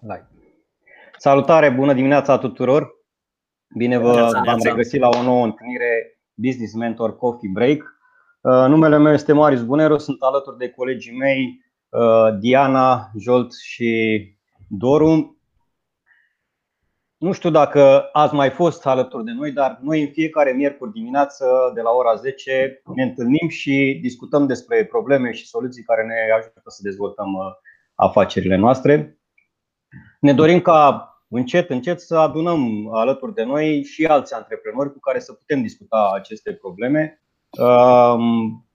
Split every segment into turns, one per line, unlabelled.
Live. Salutare, bună dimineața tuturor! Bine vă am regăsit la o nouă întâlnire Business Mentor Coffee Break. Uh, numele meu este Marius Bunero, sunt alături de colegii mei uh, Diana, Jolt și Doru. Nu știu dacă ați mai fost alături de noi, dar noi în fiecare miercuri dimineață de la ora 10 ne întâlnim și discutăm despre probleme și soluții care ne ajută să dezvoltăm uh, afacerile noastre. Ne dorim ca încet, încet să adunăm alături de noi și alți antreprenori cu care să putem discuta aceste probleme. Um,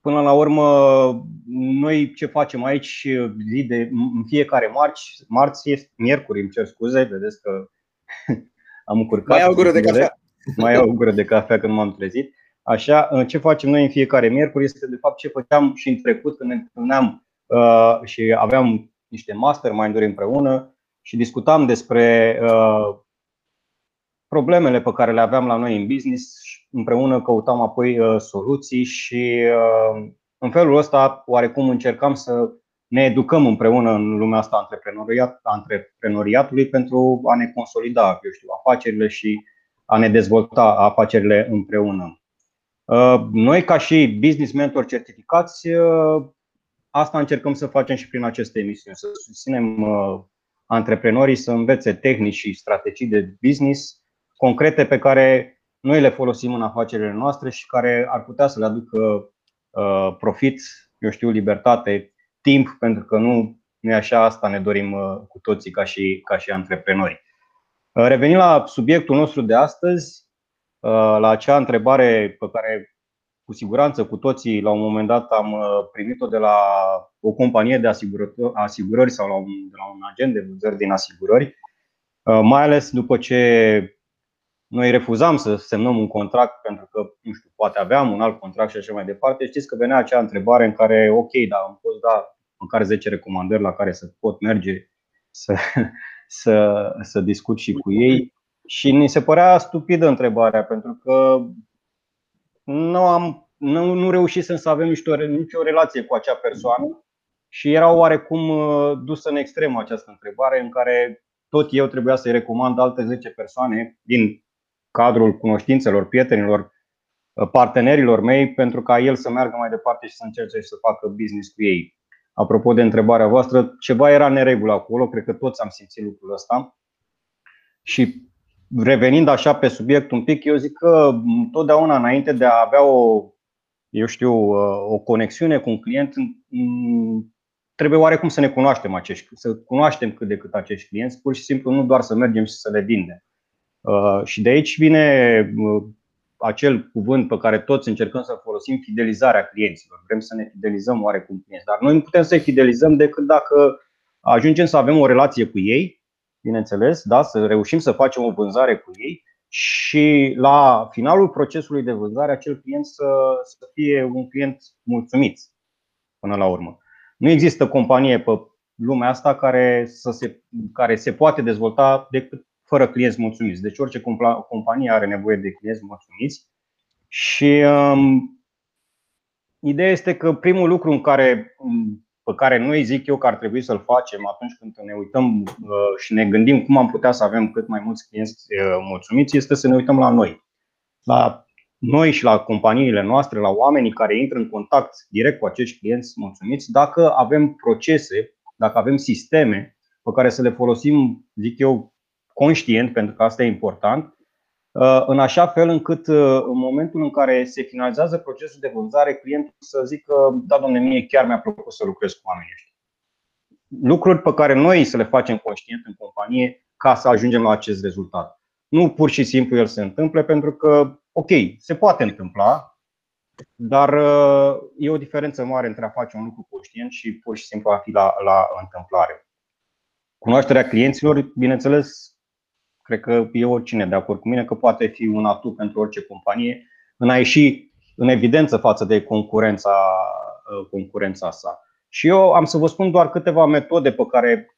până la urmă, noi ce facem aici zi de, în fiecare marți, marți, miercuri, îmi cer scuze, vedeți că am încurcat.
Mai au o gură de cafea.
Mai au o gură de cafea când m-am trezit. Așa, ce facem noi în fiecare miercuri este de fapt ce făceam și în trecut când ne întâlneam uh, și aveam niște mastermind-uri împreună și discutam despre uh, problemele pe care le aveam la noi în business și împreună căutam apoi uh, soluții și uh, în felul ăsta oarecum încercam să ne educăm împreună în lumea asta antreprenoriat, antreprenoriatului pentru a ne consolida, eu știu, afacerile și a ne dezvolta afacerile împreună. Noi, ca și business mentor certificați, asta încercăm să facem și prin aceste emisiuni, să susținem antreprenorii să învețe tehnici și strategii de business concrete pe care noi le folosim în afacerile noastre și care ar putea să le aducă uh, profit, eu știu, libertate, timp, pentru că nu nu așa, asta ne dorim uh, cu toții ca și, ca și antreprenori. Uh, revenind la subiectul nostru de astăzi, la acea întrebare pe care cu siguranță cu toții la un moment dat am uh, primit-o de la o companie de asigurări sau la un, de la un agent de vânzări din asigurări, uh, mai ales după ce noi refuzam să semnăm un contract pentru că, nu știu, poate aveam un alt contract și așa mai departe. Știți că venea acea întrebare în care, ok, dar am fost da măcar 10 recomandări la care să pot merge să, să, să discut și cu ei. Și ni se părea stupidă întrebarea, pentru că nu am nu, nu reușisem să avem nicio, nicio relație cu acea persoană și era oarecum uh, dusă în extrem această întrebare în care tot eu trebuia să-i recomand alte 10 persoane din cadrul cunoștințelor, prietenilor, uh, partenerilor mei pentru ca el să meargă mai departe și să încerce și să facă business cu ei. Apropo de întrebarea voastră, ceva era neregulă acolo, cred că toți am simțit lucrul ăsta. Și revenind așa pe subiect un pic, eu zic că totdeauna înainte de a avea o, eu știu, o conexiune cu un client, trebuie oarecum să ne cunoaștem acești, să cunoaștem cât de cât acești clienți, pur și simplu nu doar să mergem și să le vindem. Uh, și de aici vine uh, acel cuvânt pe care toți încercăm să folosim, fidelizarea clienților. Vrem să ne fidelizăm oarecum clienți, dar noi nu putem să-i fidelizăm decât dacă ajungem să avem o relație cu ei bineînțeles, da, să reușim să facem o vânzare cu ei și la finalul procesului de vânzare acel client să, să fie un client mulțumit până la urmă. Nu există companie pe lumea asta care, să se, care se poate dezvolta decât fără clienți mulțumiți. Deci orice companie are nevoie de clienți mulțumiți și um, ideea este că primul lucru în care pe care noi zic eu că ar trebui să-l facem atunci când ne uităm uh, și ne gândim cum am putea să avem cât mai mulți clienți uh, mulțumiți, este să ne uităm la noi. La noi și la companiile noastre, la oamenii care intră în contact direct cu acești clienți mulțumiți, dacă avem procese, dacă avem sisteme pe care să le folosim, zic eu, conștient, pentru că asta e important, Uh, în așa fel încât uh, în momentul în care se finalizează procesul de vânzare, clientul să zică, da, domne, mie chiar mi-a plăcut să lucrez cu oamenii ăștia. Lucruri pe care noi să le facem conștient în companie ca să ajungem la acest rezultat. Nu pur și simplu el se întâmple pentru că, ok, se poate întâmpla, dar uh, e o diferență mare între a face un lucru conștient și pur și simplu a fi la, la întâmplare. Cunoașterea clienților, bineînțeles, Cred că e oricine de acord cu mine că poate fi un atu pentru orice companie în a ieși în evidență față de concurența, uh, concurența sa. Și eu am să vă spun doar câteva metode pe care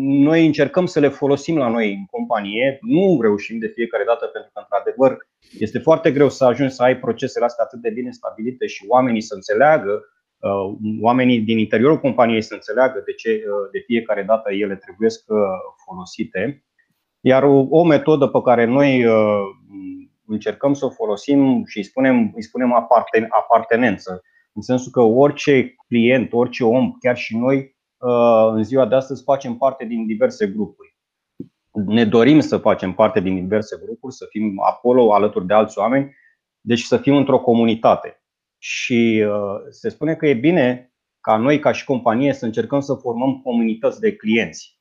noi încercăm să le folosim la noi în companie. Nu reușim de fiecare dată pentru că, într-adevăr, este foarte greu să ajungi să ai procesele astea atât de bine stabilite și oamenii să înțeleagă oamenii din interiorul companiei să înțeleagă de ce de fiecare dată ele trebuie folosite. Iar o metodă pe care noi încercăm să o folosim și îi spunem, îi spunem aparten, apartenență, în sensul că orice client, orice om, chiar și noi, în ziua de astăzi facem parte din diverse grupuri. Ne dorim să facem parte din diverse grupuri, să fim acolo alături de alți oameni, deci să fim într-o comunitate. Și se spune că e bine ca noi, ca și companie, să încercăm să formăm comunități de clienți.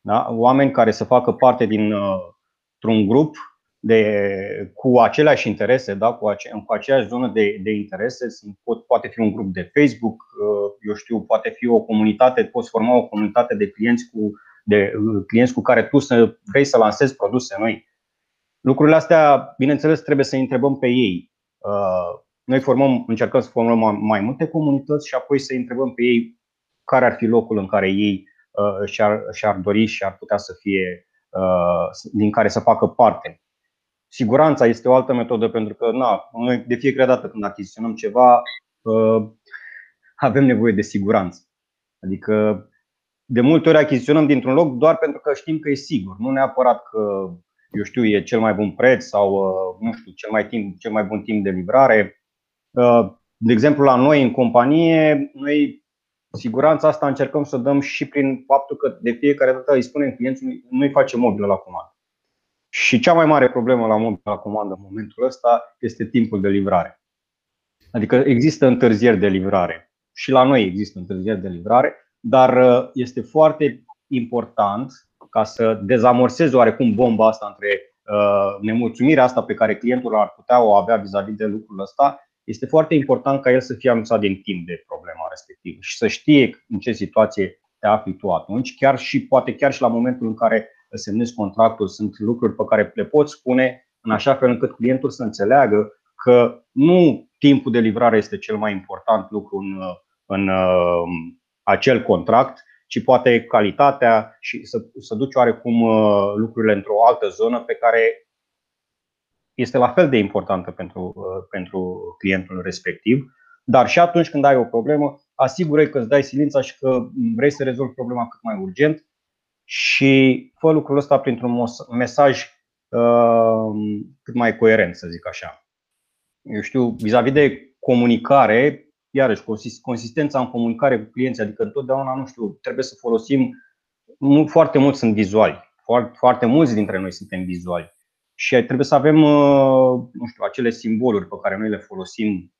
Da? Oameni care să facă parte dintr-un grup de, cu aceleași interese, da? cu, ace, cu aceeași zonă de, de interese. Pot, poate fi un grup de Facebook, uh, eu știu, poate fi o comunitate, poți forma o comunitate de clienți cu, de uh, clienți cu care tu să vrei să lansezi produse noi. Lucrurile astea, bineînțeles, trebuie să întrebăm pe ei. Uh, noi formăm, încercăm să formăm mai multe comunități și apoi să întrebăm pe ei care ar fi locul în care ei și-ar, și-ar dori și ar putea să fie, din care să facă parte. Siguranța este o altă metodă pentru că na, noi de fiecare dată când achiziționăm ceva uh, avem nevoie de siguranță. Adică de multe ori achiziționăm dintr-un loc doar pentru că știm că e sigur, nu neapărat că eu știu, e cel mai bun preț sau uh, nu știu, cel mai, timp, cel mai bun timp de livrare. Uh, de exemplu, la noi în companie, noi siguranța asta încercăm să dăm și prin faptul că de fiecare dată îi spunem cliențului, nu-i facem mobilă la comandă. Și cea mai mare problemă la mobil la comandă în momentul ăsta este timpul de livrare. Adică există întârzieri de livrare. Și la noi există întârzieri de livrare, dar uh, este foarte important ca să dezamorsezi oarecum bomba asta între uh, nemulțumirea asta pe care clientul ar putea o avea vis-a-vis de lucrul ăsta. Este foarte important ca el să fie anunțat din timp de problema respectivă și să știe în ce situație te afli tu atunci, chiar și poate chiar și la momentul în care semnezi contractul, sunt lucruri pe care le poți spune în așa fel încât clientul să înțeleagă că nu timpul de livrare este cel mai important lucru în, în uh, acel contract, ci poate calitatea și să, să duci oarecum uh, lucrurile într-o altă zonă pe care este la fel de importantă pentru, uh, pentru clientul respectiv. Dar și atunci când ai o problemă, asigură că îți dai silința și că vrei să rezolvi problema cât mai urgent și fă lucrul ăsta printr-un mesaj uh, cât mai coerent, să zic așa. Eu știu, vis-a-vis de comunicare, iarăși, consistența în comunicare cu clienții, adică întotdeauna, nu știu, trebuie să folosim, nu foarte mulți sunt vizuali, foarte, foarte mulți dintre noi suntem vizuali și trebuie să avem, uh, nu știu, acele simboluri pe care noi le folosim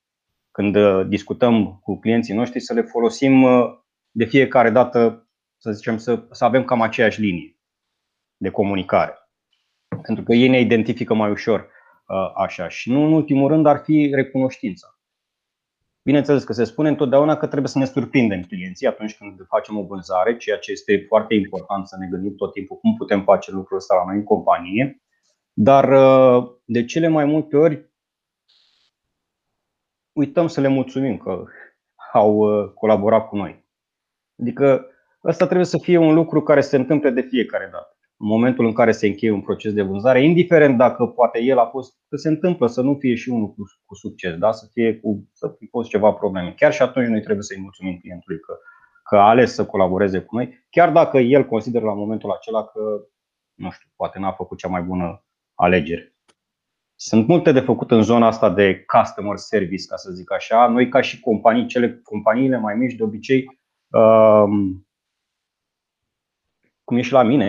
când uh, discutăm cu clienții noștri, să le folosim uh, de fiecare dată să zicem, să, să avem cam aceeași linie de comunicare. Pentru că ei ne identifică mai ușor uh, așa. Și nu în ultimul rând ar fi recunoștința. Bineînțeles că se spune întotdeauna că trebuie să ne surprindem clienții atunci când facem o vânzare, ceea ce este foarte important să ne gândim tot timpul cum putem face lucrul ăsta la noi în companie. Dar uh, de cele mai multe ori uităm să le mulțumim că au uh, colaborat cu noi. Adică Asta trebuie să fie un lucru care se întâmple de fiecare dată. În momentul în care se încheie un proces de vânzare, indiferent dacă poate el a fost, că se întâmplă să nu fie și unul cu, cu succes, da? să fie cu, să fi fost ceva probleme. Chiar și atunci noi trebuie să-i mulțumim clientului că, că a ales să colaboreze cu noi, chiar dacă el consideră la momentul acela că, nu știu, poate n-a făcut cea mai bună alegere. Sunt multe de făcut în zona asta de customer service, ca să zic așa. Noi, ca și companii, cele companiile mai mici, de obicei, um, cum e și la mine,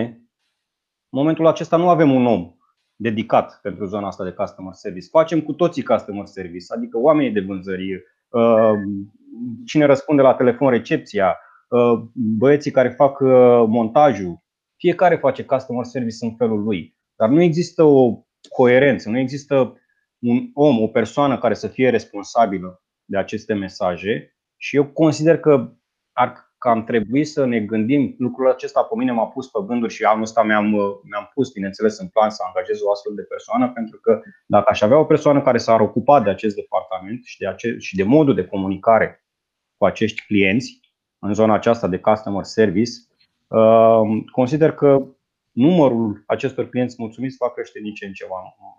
în momentul acesta nu avem un om dedicat pentru zona asta de customer service. Facem cu toții customer service, adică oamenii de vânzări, uh, cine răspunde la telefon, recepția, uh, băieții care fac uh, montajul. Fiecare face customer service în felul lui. Dar nu există o coerență, nu există un om, o persoană care să fie responsabilă de aceste mesaje și eu consider că ar că am trebuit să ne gândim, lucrul acesta pe mine m-a pus pe gânduri și anul ăsta mi-am, mi-am pus, bineînțeles, în plan să angajez o astfel de persoană, pentru că dacă aș avea o persoană care s-ar ocupa de acest departament și de, ace- și de modul de comunicare cu acești clienți în zona aceasta de customer service, uh, consider că numărul acestor clienți mulțumiți va crește din ce în ce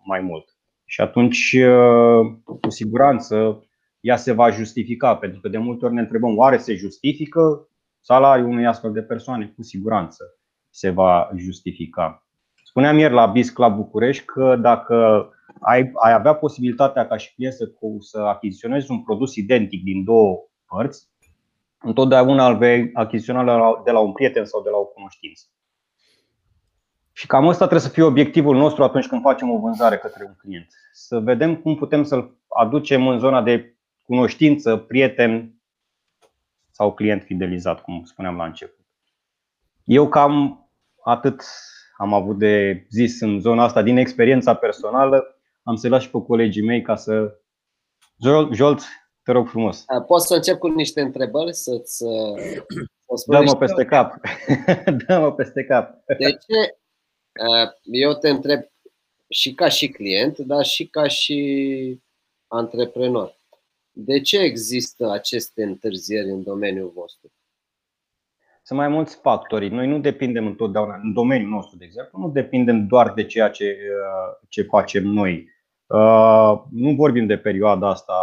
mai mult. Și atunci, uh, cu siguranță, ea se va justifica, pentru că de multe ori ne întrebăm, oare se justifică salariul unei astfel de persoane? Cu siguranță se va justifica. Spuneam ieri la Biz Club București că dacă ai, ai avea posibilitatea ca și client să, să achiziționezi un produs identic din două părți, întotdeauna îl vei achiziționa de la un prieten sau de la o cunoștință. Și cam ăsta trebuie să fie obiectivul nostru atunci când facem o vânzare către un client. Să vedem cum putem să-l aducem în zona de cunoștință, prieten sau client fidelizat, cum spuneam la început. Eu cam atât am avut de zis în zona asta din experiența personală. Am să-i las și pe colegii mei ca să. Jolt, te rog frumos.
Poți să încep cu niște întrebări? Să-ți.
Dă-mă peste cap. Dă-mă peste cap.
De ce? Eu te întreb și ca și client, dar și ca și antreprenor. De ce există aceste întârzieri în domeniul vostru?
Sunt mai mulți factori. Noi nu depindem întotdeauna, în domeniul nostru, de exemplu, nu depindem doar de ceea ce, uh, ce facem noi. Uh, nu vorbim de perioada asta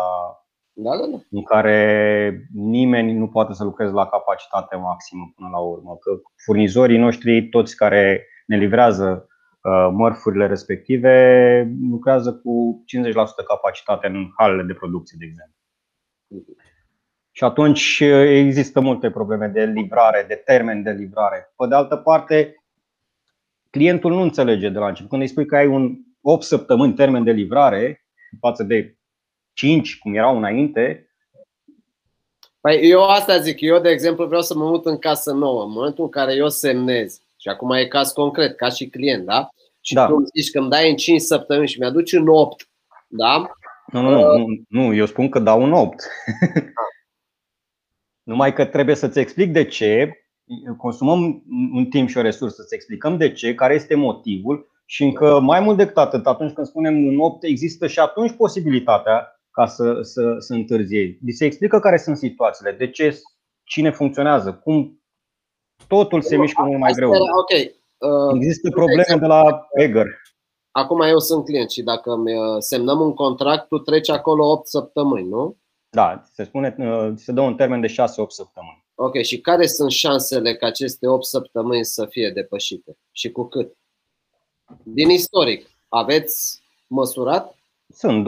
da, da, da.
în care nimeni nu poate să lucreze la capacitate maximă până la urmă. Că furnizorii noștri, toți care ne livrează uh, mărfurile respective, lucrează cu 50% capacitate în halele de producție, de exemplu. Și atunci există multe probleme de livrare, de termen de livrare. Pe de altă parte, clientul nu înțelege de la început. Când îi spui că ai un 8 săptămâni termen de livrare față de 5, cum erau înainte,
Păi eu asta zic, eu de exemplu vreau să mă mut în casă nouă. În momentul în care eu semnez, și acum e caz concret, ca și client, da? Și da. tu îmi zici că îmi dai în 5 săptămâni și mi-aduci în 8, da?
Nu, nu, uh, nu, nu, eu spun că dau un 8. Numai că trebuie să-ți explic de ce, consumăm un timp și o resursă, să explicăm de ce, care este motivul și încă mai mult decât atât, atunci când spunem în 8, există și atunci posibilitatea ca să, să, să întârzie. Li se explică care sunt situațiile, de ce, cine funcționează, cum totul se mișcă mult mai greu.
Okay.
Uh, există probleme de la Eger.
Acum eu sunt client și dacă uh, semnăm un contract, tu treci acolo 8 săptămâni, nu?
Da, se spune, uh, se dă un termen de 6-8 săptămâni.
Ok, și care sunt șansele ca aceste 8 săptămâni să fie depășite? Și cu cât? Din istoric, aveți măsurat?
Sunt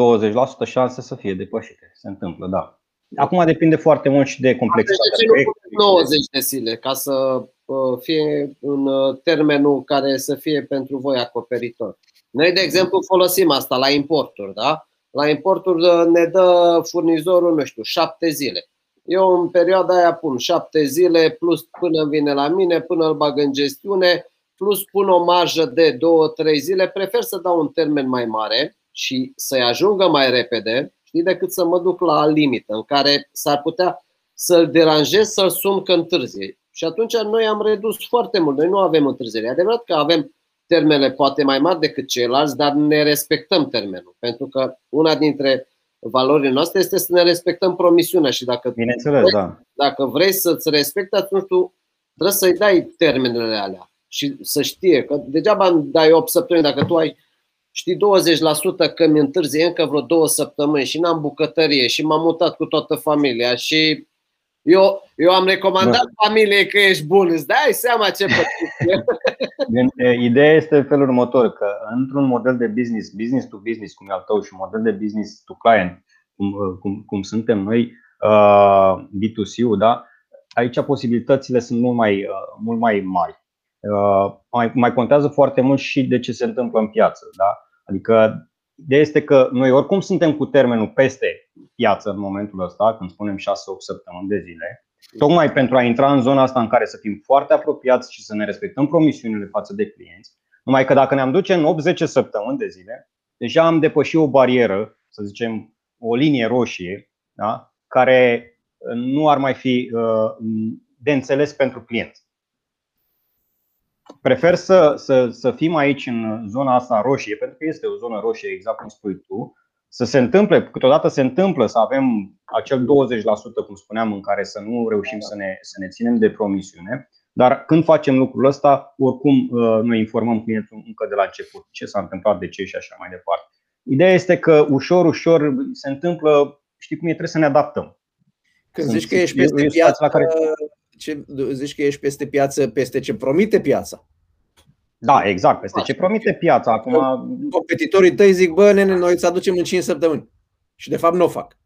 20% șanse să fie depășite. Se întâmplă, da. Acum depinde foarte mult și de complexitatea
deci nu 90 de zile ca să uh, fie un uh, termenul care să fie pentru voi acoperitor. Noi, de exemplu, folosim asta la importuri, da? La importuri uh, ne dă furnizorul, nu știu, șapte zile. Eu în perioada aia pun șapte zile plus până vine la mine, până îl bag în gestiune, plus pun o marjă de două, trei zile. Prefer să dau un termen mai mare și să-i ajungă mai repede, știi, decât să mă duc la limită în care s-ar putea să-l deranjez, să-l sun că întârzie. Și atunci noi am redus foarte mult. Noi nu avem întârziere. E adevărat că avem termene poate mai mari decât ceilalți, dar ne respectăm termenul. Pentru că una dintre valorile noastre este să ne respectăm promisiunea și dacă,
Bineînțeles,
vrei,
da.
dacă vrei să-ți respecti, atunci tu trebuie să-i dai termenele alea și să știe că degeaba îmi dai 8 săptămâni dacă tu ai știi 20% că mi întârzie încă vreo două săptămâni și n-am bucătărie și m-am mutat cu toată familia și eu, eu am recomandat da. familiei că ești bun, îți dai seama ce
Ideea este în felul următor, că într-un model de business, business to business, cum e al tău, și un model de business to client, cum, cum, cum suntem noi, uh, B2C-ul, da? aici posibilitățile sunt mult mai, uh, mult mai mari. Uh, mai, mai contează foarte mult și de ce se întâmplă în piață. Da? Adică Ideea este că noi oricum suntem cu termenul peste piață în momentul ăsta, când spunem 6-8 săptămâni de zile, tocmai pentru a intra în zona asta în care să fim foarte apropiați și să ne respectăm promisiunile față de clienți. Numai că dacă ne-am duce în 8-10 săptămâni de zile, deja am depășit o barieră, să zicem o linie roșie, da? care nu ar mai fi uh, de înțeles pentru client prefer să, să, să fim aici în zona asta roșie, pentru că este o zonă roșie, exact cum spui tu, să se întâmple, câteodată se întâmplă să avem acel 20%, cum spuneam, în care să nu reușim să ne, să ne ținem de promisiune, dar când facem lucrul ăsta, oricum uh, noi informăm clientul încă de la început ce s-a întâmplat, de ce și așa mai departe. Ideea este că ușor, ușor se întâmplă știi cum e, trebuie să ne adaptăm.
Când zici că ești peste piață, la care... ce, zici că ești peste piață, peste ce promite piața.
Da, exact, peste ce promite piața. Acum...
Competitorii tăi zic, bă, nene, noi îți aducem în 5 săptămâni. Și de fapt nu o fac.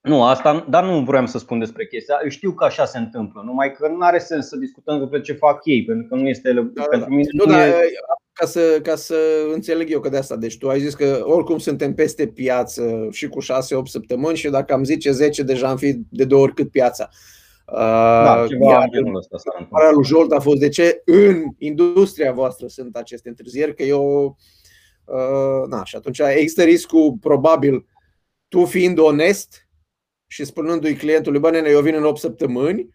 Nu, asta, dar nu vreau să spun despre chestia. Eu știu că așa se întâmplă, numai că nu are sens să discutăm despre ce fac ei, pentru că nu este da, da pentru da. mine. Nu,
nu e... ca, să, ca să înțeleg eu că de asta. Deci tu ai zis că oricum suntem peste piață și cu 6-8 săptămâni și dacă am zice 10, deja am fi de două ori cât piața.
Da, uh, ceva Iar genul ăsta
s-a lui Jolt a fost de ce în industria voastră sunt aceste întârzieri, că eu uh, na, și atunci există riscul probabil tu fiind onest și spunându-i clientului, bă, nene, eu vin în 8 săptămâni,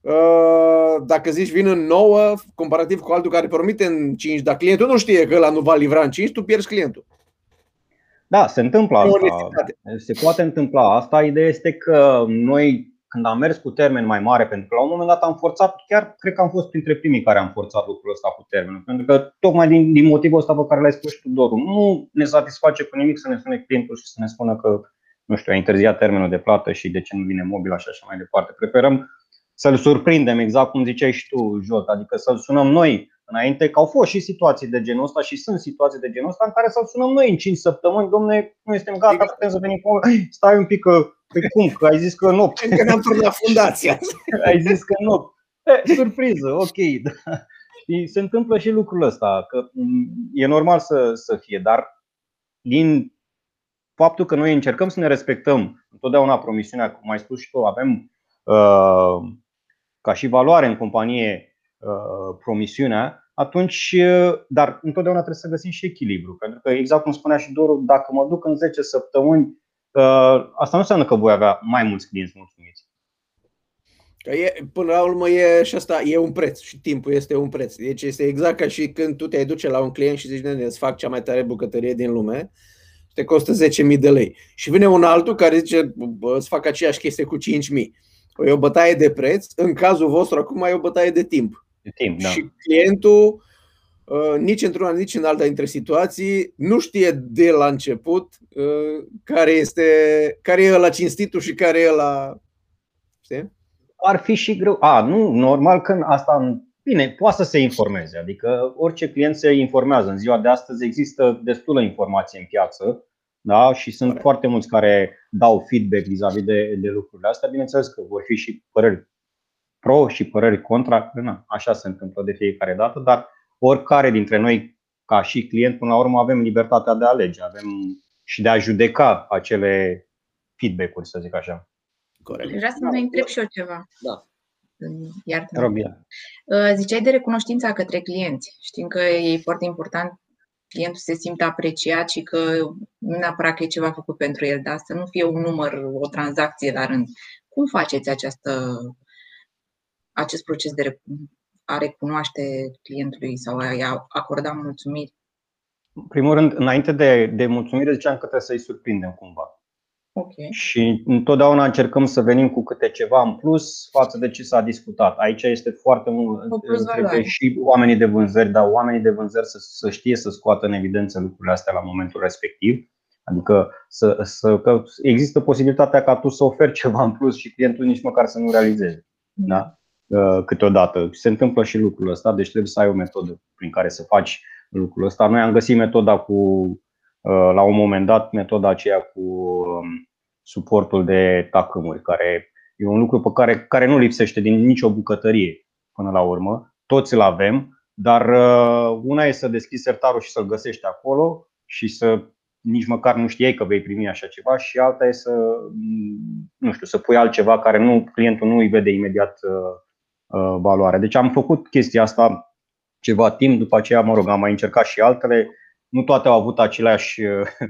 uh, dacă zici vin în 9, comparativ cu altul care promite în 5, dar clientul nu știe că ăla nu va livra în 5, tu pierzi clientul.
Da, se întâmplă asta. Se poate întâmpla asta. Ideea este că noi, când am mers cu termen mai mare, pentru că la un moment dat am forțat, chiar cred că am fost printre primii care am forțat lucrul ăsta cu termenul. Pentru că tocmai din, din motivul ăsta pe care l-ai spus tu, Doru, nu ne satisface cu nimic să ne sune clientul și să ne spună că nu știu, a întârziat termenul de plată și de ce nu vine mobil și așa mai departe. Preferăm să-l surprindem, exact cum ziceai și tu, Jot, adică să-l sunăm noi înainte, că au fost și situații de genul ăsta și sunt situații de genul ăsta în care să-l sunăm noi în 5 săptămâni, domne, nu suntem gata, exact. putem să venim cu stai un pic că, pe cum, că ai zis că nu.
Încă n-am turnat fundația.
ai zis că nu. E, surpriză, ok. Da. Și se întâmplă și lucrul ăsta, că e normal să, să fie, dar din faptul că noi încercăm să ne respectăm întotdeauna promisiunea, cum ai spus și tu, avem uh, ca și valoare în companie uh, promisiunea, atunci, uh, dar întotdeauna trebuie să găsim și echilibru. Pentru că, exact cum spunea și Doru, dacă mă duc în 10 săptămâni, asta nu înseamnă că voi avea mai mulți clienți mulțumiți.
Că e, până la urmă e și asta e un preț și timpul este un preț. Deci este exact ca și când tu te duce la un client și zici, nene, îți fac cea mai tare bucătărie din lume te costă 10.000 de lei. Și vine un altul care zice, îți fac aceeași chestie cu 5.000. Păi e o bătaie de preț, în cazul vostru acum e o bătaie de timp.
De timp, da.
Și clientul, uh, nici într-una, nici în alta dintre situații, nu știe de la început uh, care este care e la cinstitul și care e la. Știi?
Ar fi și greu. A, nu, normal că asta Bine, poate să se informeze, adică orice client se informează. În ziua de astăzi există destulă informație în piață da? și sunt Corect. foarte mulți care dau feedback vis-a-vis de, de lucrurile astea. Bineînțeles că vor fi și păreri pro și păreri contra, na, așa se întâmplă de fiecare dată, dar oricare dintre noi, ca și client, până la urmă avem libertatea de a alege, avem și de a judeca acele feedback-uri, să zic așa.
Corect. Vreau să mai întreb și eu ceva.
Da
iartă uh, Ziceai de recunoștința către clienți. Știm că e foarte important clientul să se simtă apreciat și că nu neapărat că e ceva făcut pentru el, dar să nu fie un număr, o tranzacție la rând. Cum faceți această, acest proces de a recunoaște clientului sau a acorda mulțumiri?
În primul rând, înainte de, de mulțumire, ziceam că trebuie să-i surprindem cumva.
Okay.
Și întotdeauna încercăm să venim cu câte ceva în plus față de ce s-a discutat. Aici este foarte mult trebuie și oamenii de vânzări, dar oamenii de vânzări să, să știe să scoată în evidență lucrurile astea la momentul respectiv. Adică să, să, că există posibilitatea ca tu să oferi ceva în plus și clientul nici măcar să nu realizeze. Da? Uh, câteodată. Se întâmplă și lucrul ăsta, deci trebuie să ai o metodă prin care să faci lucrul ăsta. Noi am găsit metoda cu Uh, la un moment dat metoda aceea cu um, suportul de tacâmuri, care e un lucru pe care, care nu lipsește din nicio bucătărie până la urmă. Toți îl avem, dar uh, una e să deschizi sertarul și să-l găsești acolo și să nici măcar nu știai că vei primi așa ceva și alta e să, mm, nu știu, să pui altceva care nu, clientul nu îi vede imediat uh, valoarea. Deci am făcut chestia asta ceva timp, după aceea, mă rog, am mai încercat și altele nu toate au avut același,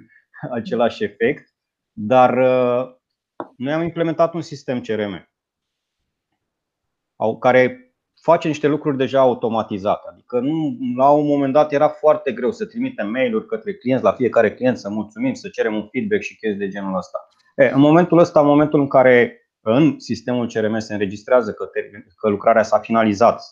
același efect, dar uh, noi am implementat un sistem CRM care face niște lucruri deja automatizate. Adică nu, la un moment dat era foarte greu să trimitem mail-uri către clienți, la fiecare client să mulțumim, să cerem un feedback și chestii de genul ăsta. E, în momentul ăsta, în momentul în care în sistemul CRM se înregistrează că, că lucrarea s-a finalizat,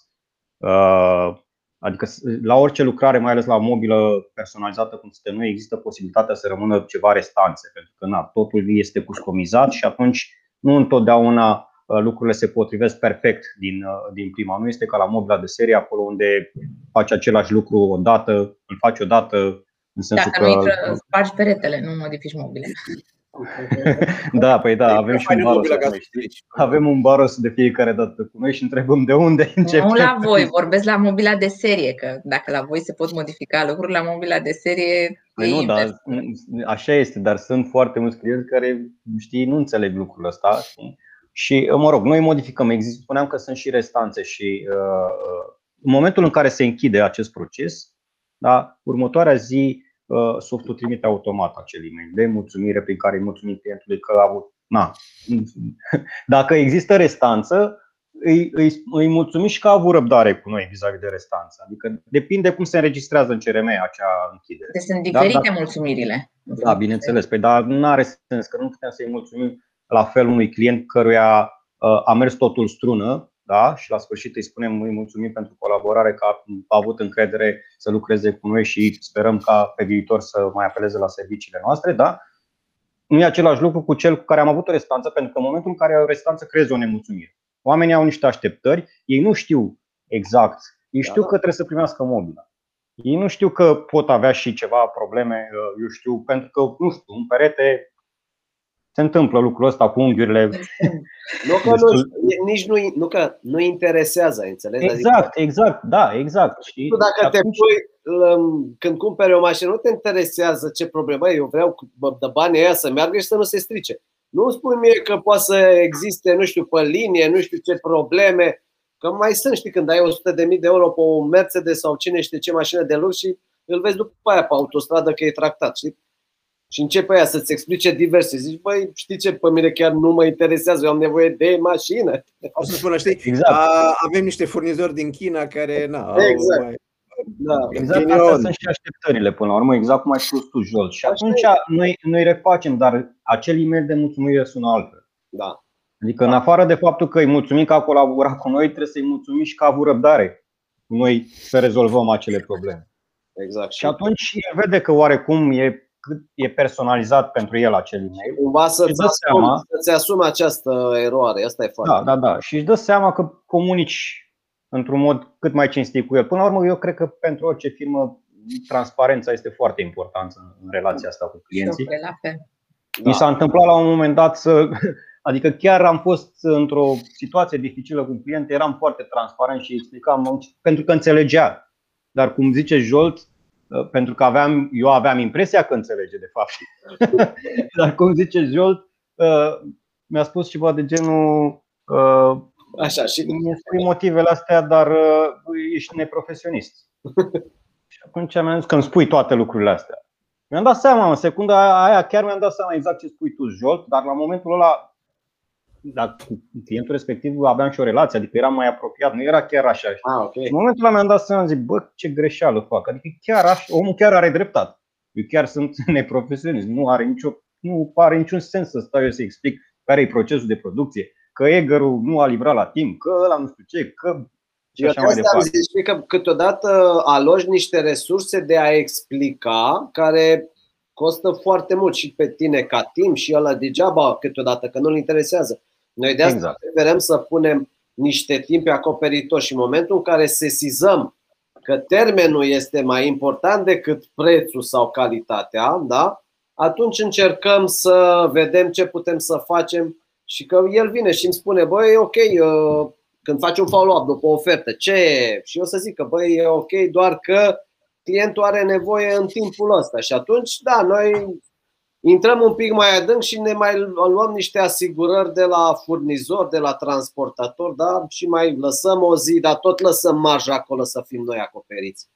uh, Adică la orice lucrare, mai ales la o mobilă personalizată cum suntem noi, există posibilitatea să rămână ceva restanțe, pentru că na, totul este customizat și atunci nu întotdeauna uh, lucrurile se potrivesc perfect din, uh, din prima. Nu este ca la mobila de serie, acolo unde faci același lucru o dată, îl faci o dată, în sensul
Dacă că... nu intră, spargi peretele, nu modifici mobile.
da, păi da, avem și un baros. Avem un baros de fiecare dată cu noi și întrebăm de unde începem.
Nu la voi, vorbesc la mobila de serie, că dacă la voi se pot modifica lucruri, la mobila de serie
păi nu, dar, așa este, dar sunt foarte mulți clienți care știi, nu înțeleg lucrul ăsta. Știi? Și, mă rog, noi modificăm. Există, spuneam că sunt și restanțe și uh, uh în momentul în care se închide acest proces, da, următoarea zi Uh, softul trimite automat acel e-mail de mulțumire prin care îi mulțumim clientului că a avut. Na. Dacă există restanță, îi, îi, îi mulțumim și că a avut răbdare cu noi vis-a-vis de restanță. Adică depinde cum se înregistrează în CRM acea închidere.
Deci sunt da, diferite da, mulțumiri.
Da, bineînțeles. Păi, dar nu are sens că nu putem să-i mulțumim la fel unui client căruia uh, a mers totul strună da? și la sfârșit îi spunem îi mulțumim pentru colaborare, că a avut încredere să lucreze cu noi și sperăm ca pe viitor să mai apeleze la serviciile noastre. Da? Nu e același lucru cu cel cu care am avut o restanță, pentru că în momentul în care ai o restanță creezi o nemulțumire. Oamenii au niște așteptări, ei nu știu exact, ei știu da, da. că trebuie să primească mobila. Ei nu știu că pot avea și ceva probleme, eu știu, pentru că, nu știu, un perete se întâmplă lucrul ăsta cu unghiurile.
Nu că nu, nici nu, nu că nu interesează, înțelegi?
Adică exact, adică, exact, da, exact. Știi?
Tu dacă atunci... te pui, când cumperi o mașină, nu te interesează ce problemă eu vreau de banii aia să meargă și să nu se strice. Nu îmi spui mie că poate să existe, nu știu, pe linie, nu știu ce probleme, că mai sunt, știi, când ai 100.000 de euro pe un Mercedes sau cine știe ce mașină de lux și îl vezi după aia pe autostradă că e tractat, știi? Și începe aia să-ți explice diverse. Zici, băi, știi ce, pe mine chiar nu mă interesează, eu am nevoie de mașină.
O să spună, știi, exact. a, avem niște furnizori din China care, na,
exact. Mai...
Da, exact astea sunt și așteptările până la urmă, exact cum ai spus tu, Jolt. Și atunci noi, noi refacem, dar acel e-mail de mulțumire sună altfel.
Da.
Adică în afară de faptul că îi mulțumim că a colaborat cu noi, trebuie să-i mulțumim și că a avut răbdare noi să rezolvăm acele probleme.
Exact.
Și atunci el vede că oarecum e cât e personalizat pentru el acel e-mail.
Cumva să-ți, dă seama, să-ți asume această eroare. Asta e foarte.
Da, da, da. Și își dă seama că comunici într-un mod cât mai cinstit cu el. Până la urmă, eu cred că pentru orice firmă transparența este foarte importantă în relația asta cu clienții.
Da.
Mi s-a întâmplat la un moment dat să. Adică chiar am fost într-o situație dificilă cu un client, eram foarte transparent și explicam pentru că înțelegea. Dar cum zice Jolt, Uh, pentru că aveam, eu aveam impresia că înțelege de fapt. Dar cum zice Jolt, uh, mi-a spus ceva de genul uh,
Așa, și
mi spui motivele astea, dar ești neprofesionist. și atunci mi-am zis că îmi spui toate lucrurile astea. Mi-am dat seama, în secunda aia chiar mi-am dat seama exact ce spui tu, Jolt, dar la momentul ăla dar cu clientul respectiv aveam și o relație, adică eram mai apropiat, nu era chiar așa.
Ah, okay.
În momentul ăla mi-am dat seama, zic, bă, ce greșeală fac. Adică chiar așa, omul chiar are dreptate. Eu chiar sunt neprofesionist, nu are nicio, nu are niciun sens să stau eu să explic care e procesul de producție, că Egerul nu a livrat la timp, că ăla nu știu ce, că
și așa mai departe. Zici că câteodată alogi niște resurse de a explica care costă foarte mult și pe tine ca timp și ăla degeaba câteodată, că nu-l interesează. Noi de asta exact. preferăm să punem niște timp acoperitori și în momentul în care sesizăm că termenul este mai important decât prețul sau calitatea, da? atunci încercăm să vedem ce putem să facem și că el vine și îmi spune, băi, e ok, uh, când faci un follow-up după o ofertă, ce e? Și eu să zic că, băi, e ok, doar că clientul are nevoie în timpul ăsta. Și atunci, da, noi intrăm un pic mai adânc și ne mai luăm niște asigurări de la furnizor, de la transportator, da? și mai lăsăm o zi, dar tot lăsăm marja acolo să fim noi acoperiți.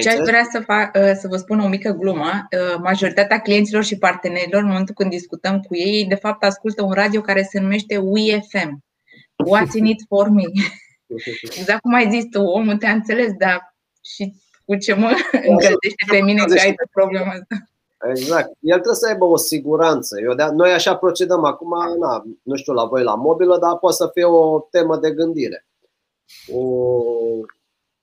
Ce aș vrea să, fac, ă, să vă spun o mică glumă, ă, majoritatea clienților și partenerilor, în momentul când discutăm cu ei, de fapt ascultă un radio care se numește WeFM. What's in it for me? Exact cum ai zis tu, omul te-a înțeles, dar și cu ce mă încălzește pe mine că ai problema asta.
Exact. El trebuie să aibă o siguranță. Eu de- noi așa procedăm acum, na, nu știu la voi la mobilă, dar poate să fie o temă de gândire. O,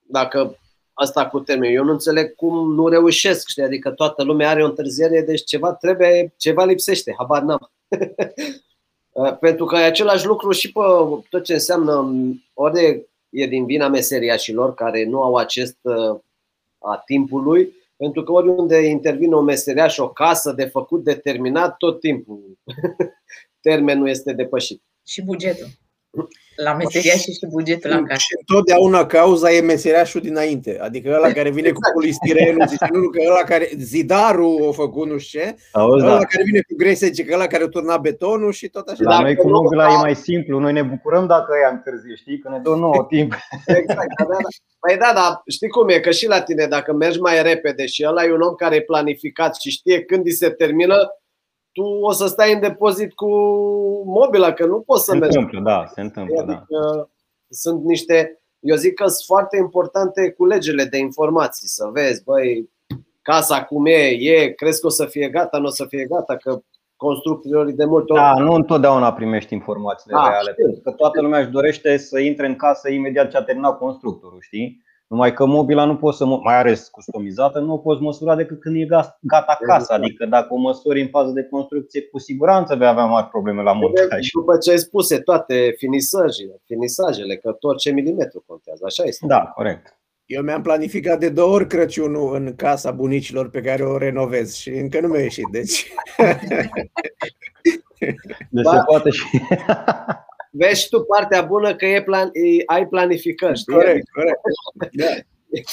dacă asta cu termen. Eu nu înțeleg cum nu reușesc, știi? Adică toată lumea are o întârziere, deci ceva trebuie, ceva lipsește, habar n-am. Pentru că e același lucru și pe tot ce înseamnă, ori e din vina meseriașilor care nu au acest a timpului, pentru că oriunde intervine o meseriaș, o casă de făcut determinat, tot timpul termenul este depășit.
Și bugetul. La meseria și și bugetul la casă.
Și întotdeauna cauza e meseriașul dinainte. Adică ăla care vine cu polistirenul, zice nu, că ăla care, zidarul a făcut nu știu ce, Auzi, ăla da. care vine cu grese, zice că ăla care a turnat betonul și tot așa.
La noi cu mobila e mai simplu, noi ne bucurăm dacă ea întârzie, știi, că ne dă nou timp.
Exact, da, da. Păi da, da, știi cum e, că și la tine, dacă mergi mai repede și ăla e un om care e planificat și știe când îi se termină, tu o să stai în depozit cu mobila, că nu poți să
se
mergi.
Întâmplă, da, se întâmplă, da. adică da.
Sunt niște, eu zic că sunt foarte importante culegele de informații, să vezi, băi, casa cum e, e, crezi că o să fie gata, nu o să fie gata, că constructorii de multe ori.
Da, nu întotdeauna primești informațiile da, reale, știu. pentru că toată lumea își dorește să intre în casă imediat ce a terminat constructorul, știi? Numai că mobila nu poți să, mai are customizată, nu o poți măsura decât când e gata casa. Adică dacă o măsori în fază de construcție, cu siguranță vei avea mari probleme la montaj.
După ce ai spuse toate finisajele, finisajele că tot ce milimetru contează, așa este.
Da, corect.
Eu mi-am planificat de două ori Crăciunul în casa bunicilor pe care o renovez și încă nu mi-a ieșit, deci...
deci se poate și...
vezi tu partea bună că e plan, e, ai planificat. Știi?
Corect, corect. Da.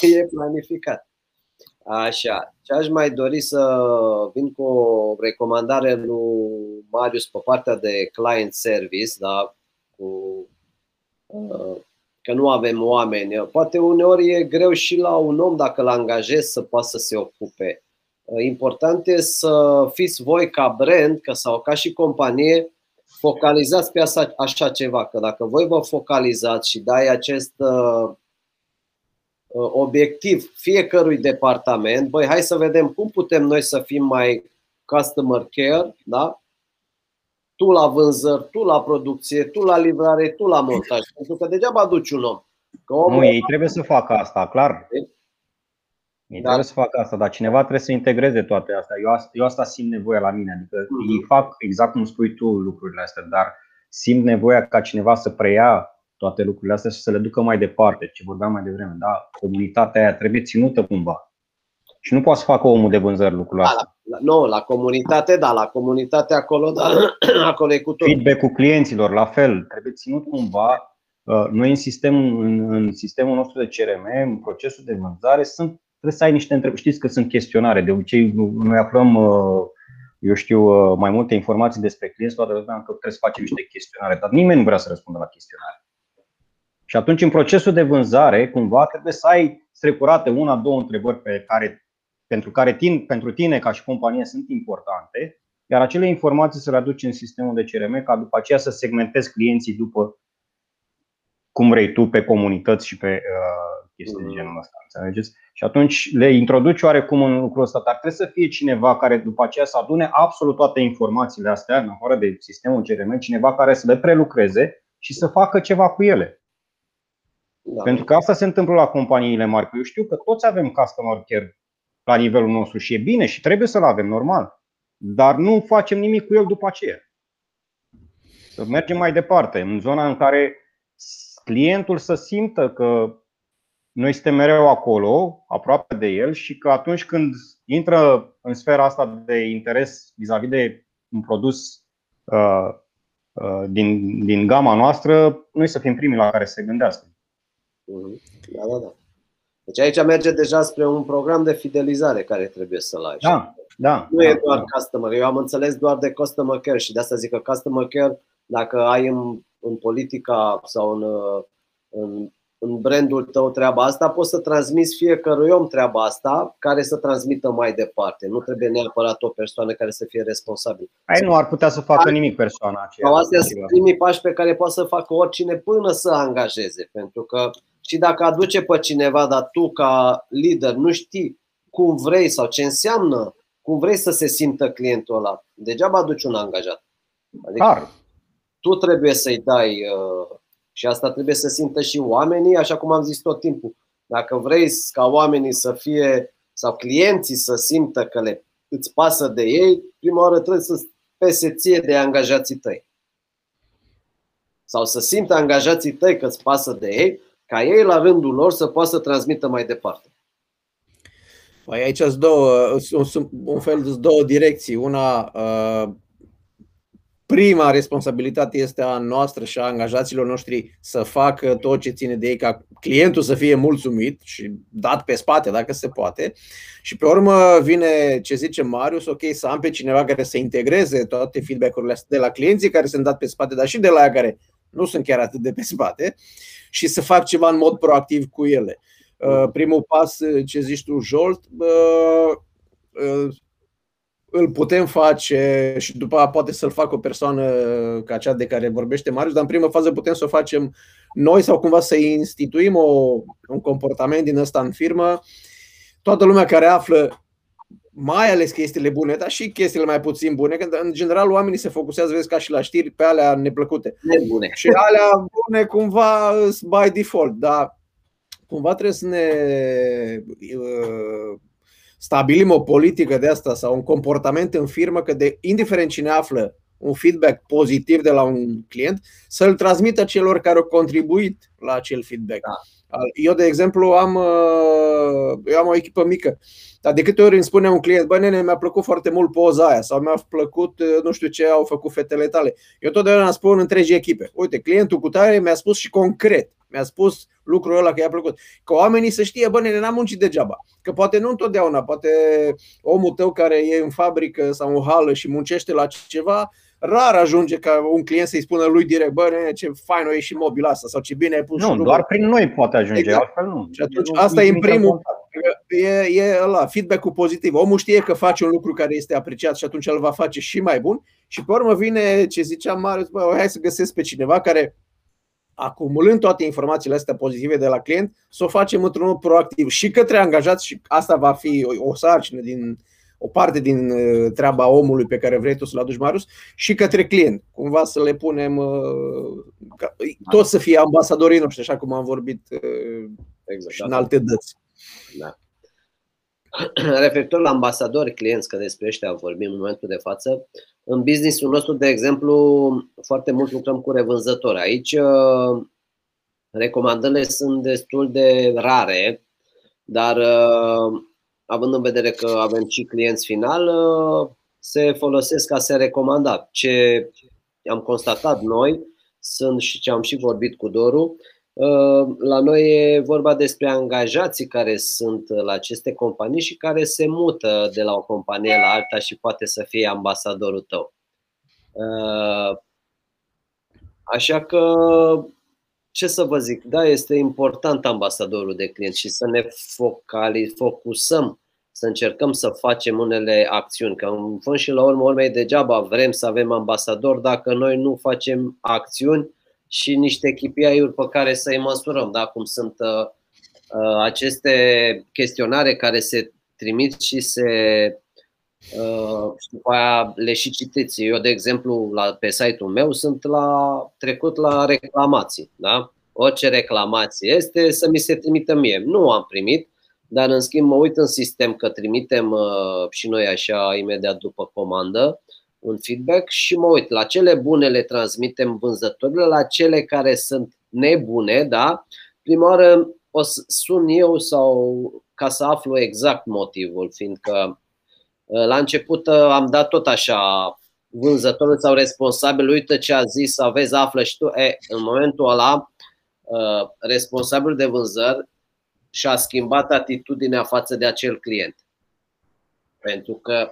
E planificat. Așa. Ce aș mai dori să vin cu o recomandare lui Marius pe partea de client service, da? cu, uh, că nu avem oameni. Poate uneori e greu și la un om dacă îl angajezi să poată să se ocupe. Uh, important e să fiți voi ca brand că sau ca și companie focalizați pe așa, așa ceva, că dacă voi vă focalizați și dai acest uh, uh, obiectiv fiecărui departament, băi, hai să vedem cum putem noi să fim mai customer care, da? Tu la vânzări, tu la producție, tu la livrare, tu la montaj. Pentru că degeaba aduci un om. Că
omul nu, ei trebuie să facă asta, clar. Ei da. trebuie să facă asta, dar cineva trebuie să integreze toate astea. Eu asta, eu asta simt nevoia la mine. Adică mm-hmm. ei fac exact cum spui tu lucrurile astea, dar simt nevoia ca cineva să preia toate lucrurile astea și să le ducă mai departe, ce vorbeam mai devreme. Da? Comunitatea aia trebuie ținută cumva. Și nu poate să facă omul de vânzări lucrul
da, ăsta. La, nu, la comunitate, da, la comunitate acolo, da, acolo e cu tot.
Feedback-ul clienților, la fel, trebuie ținut cumva. Uh, noi în, sistem, în, în sistemul nostru de CRM, în procesul de vânzare, sunt trebuie să ai niște întrebări. Știți că sunt chestionare. De obicei, noi aflăm, uh, eu știu, uh, mai multe informații despre clienți, toată lumea că trebuie să facem niște chestionare, dar nimeni nu vrea să răspundă la chestionare. Și atunci, în procesul de vânzare, cumva, trebuie să ai strecurate una, două întrebări pe care, pentru care tine, pentru tine, ca și companie, sunt importante, iar acele informații să le aduci în sistemul de CRM, ca după aceea să segmentezi clienții după cum vrei tu pe comunități și pe uh, chestii de genul ăsta. Înțelegeți? Și atunci le introduci oarecum în lucrul ăsta, dar trebuie să fie cineva care după aceea să adune absolut toate informațiile astea, în afară de sistemul CRM, cineva care să le prelucreze și să facă ceva cu ele. Da. Pentru că asta se întâmplă la companiile mari. Eu știu că toți avem customer care la nivelul nostru și e bine și trebuie să-l avem normal. Dar nu facem nimic cu el după aceea. Să mergem mai departe, în zona în care clientul să simtă că noi suntem mereu acolo, aproape de el și că atunci când intră în sfera asta de interes vis-a-vis de un produs uh, uh, din, din gama noastră, noi să fim primii la care se gândească.
Mhm. Da, da, da. Deci aici merge deja spre un program de fidelizare care trebuie să-l ai.
Da, da.
Nu
da,
e doar da. customer. Eu am înțeles doar de customer care și de asta zic că customer care, dacă ai în, în politica sau în, în în brandul tău treaba asta, poți să transmiți fiecărui om treaba asta care să transmită mai departe. Nu trebuie neapărat o persoană care să fie responsabil.
Ai nu ar putea să facă nimic persoana aceea.
Sau astea sunt primii pași pe care poate să facă oricine până să angajeze. Pentru că și dacă aduce pe cineva, dar tu ca lider nu știi cum vrei sau ce înseamnă, cum vrei să se simtă clientul ăla, degeaba aduci un angajat.
Adică Clar.
tu trebuie să-i dai uh, și asta trebuie să simtă și oamenii, așa cum am zis tot timpul. Dacă vrei ca oamenii să fie sau clienții să simtă că le îți pasă de ei, prima oară trebuie să pese ție de angajații tăi. Sau să simtă angajații tăi că îți pasă de ei, ca ei la rândul lor să poată să transmită mai departe.
Păi aici sunt două, sunt un fel de două direcții. Una, uh, prima responsabilitate este a noastră și a angajaților noștri să facă tot ce ține de ei ca clientul să fie mulțumit și dat pe spate dacă se poate. Și pe urmă vine ce zice Marius, ok, să am pe cineva care să integreze toate feedback-urile astea de la clienții care sunt dat pe spate, dar și de la care nu sunt chiar atât de pe spate și să fac ceva în mod proactiv cu ele. Uh, primul pas, ce zici tu, Jolt, uh, uh, îl putem face și după aceea poate să-l facă o persoană ca cea de care vorbește Marius, dar în primă fază putem să o facem noi sau cumva să instituim o, un comportament din ăsta în firmă. Toată lumea care află mai ales chestiile bune, dar și chestiile mai puțin bune, că în general oamenii se focusează, vezi, ca și la știri, pe alea neplăcute.
Nebune.
Și alea bune cumva by default, dar cumva trebuie să ne uh, stabilim o politică de asta sau un comportament în firmă că de indiferent cine află un feedback pozitiv de la un client, să-l transmită celor care au contribuit la acel feedback. Da. Eu, de exemplu, am, uh, eu am o echipă mică, dar de câte ori îmi spune un client, bă, nene, mi-a plăcut foarte mult poza aia sau mi-a plăcut, uh, nu știu ce au făcut fetele tale. Eu totdeauna spun întregi echipe. Uite, clientul cu tare mi-a spus și concret, mi-a spus lucrul ăla că i-a plăcut. Că oamenii să știe, bă, nene, n-am muncit degeaba. Că poate nu întotdeauna, poate omul tău care e în fabrică sau în hală și muncește la ceva, rar ajunge ca un client să-i spună lui direct, bă, nene, ce fain o e și mobil asta sau ce bine ai pus
Nu, doar prin noi poate ajunge, exact. altfel nu.
Și atunci nu, asta e în primul, e, e ăla, feedback-ul pozitiv. Omul știe că face un lucru care este apreciat și atunci îl va face și mai bun și pe urmă vine ce ziceam Marius, bă, hai să găsesc pe cineva care acumulând toate informațiile astea pozitive de la client, să o facem într-un mod proactiv și către angajați și asta va fi o, o sarcină din o parte din uh, treaba omului pe care vrei tu să-l aduci, Marius, și către client. Cumva să le punem, uh, tot să fie ambasadorii noștri, așa cum am vorbit uh, exact, și în da. alte dăți. Da.
Referitor la ambasadori clienți, că despre ăștia vorbim în momentul de față, în businessul nostru, de exemplu, foarte mult lucrăm cu revânzători. Aici recomandările sunt destul de rare, dar având în vedere că avem și clienți final, se folosesc ca să recomanda. Ce am constatat noi sunt și ce am și vorbit cu Doru, la noi e vorba despre angajații care sunt la aceste companii și care se mută de la o companie la alta și poate să fie ambasadorul tău. Așa că, ce să vă zic, da, este important ambasadorul de client și să ne focali, focusăm, să încercăm să facem unele acțiuni. Că în fond și la urmă urmei degeaba vrem să avem ambasador dacă noi nu facem acțiuni și niște KPI-uri pe care să-i măsurăm, da? cum sunt uh, uh, aceste chestionare care se trimit și se uh, și după aia le și citiți. Eu, de exemplu, la, pe site-ul meu sunt la, trecut la reclamații. Da? Orice reclamație este să mi se trimită mie. Nu am primit, dar în schimb mă uit în sistem că trimitem uh, și noi așa imediat după comandă un feedback și mă uit la cele bune le transmitem vânzătorilor, la cele care sunt nebune, da? Prima oară o să sun eu sau ca să aflu exact motivul, fiindcă uh, la început uh, am dat tot așa vânzătorul sau responsabil, uite ce a zis, aveți, află și tu. E, în momentul ăla, uh, responsabilul de vânzări și-a schimbat atitudinea față de acel client. Pentru că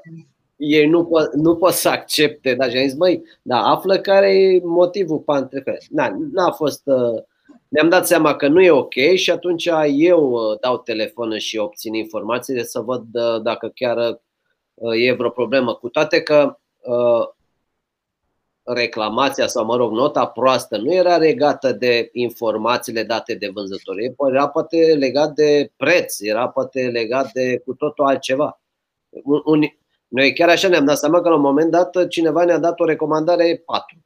ei nu, po- nu pot să accepte, dar și am zis, băi, da, află care e motivul pantrefe. Na, n-a fost, uh, ne-am dat seama că nu e ok și atunci eu uh, dau telefon și obțin informații să văd uh, dacă chiar e vreo problemă. Cu toate că reclamația sau, mă rog, nota proastă nu era legată de informațiile date de vânzători, era poate legat de preț, era poate legat de cu totul altceva. Noi chiar așa ne-am dat seama că la un moment dat cineva ne-a dat o recomandare 4.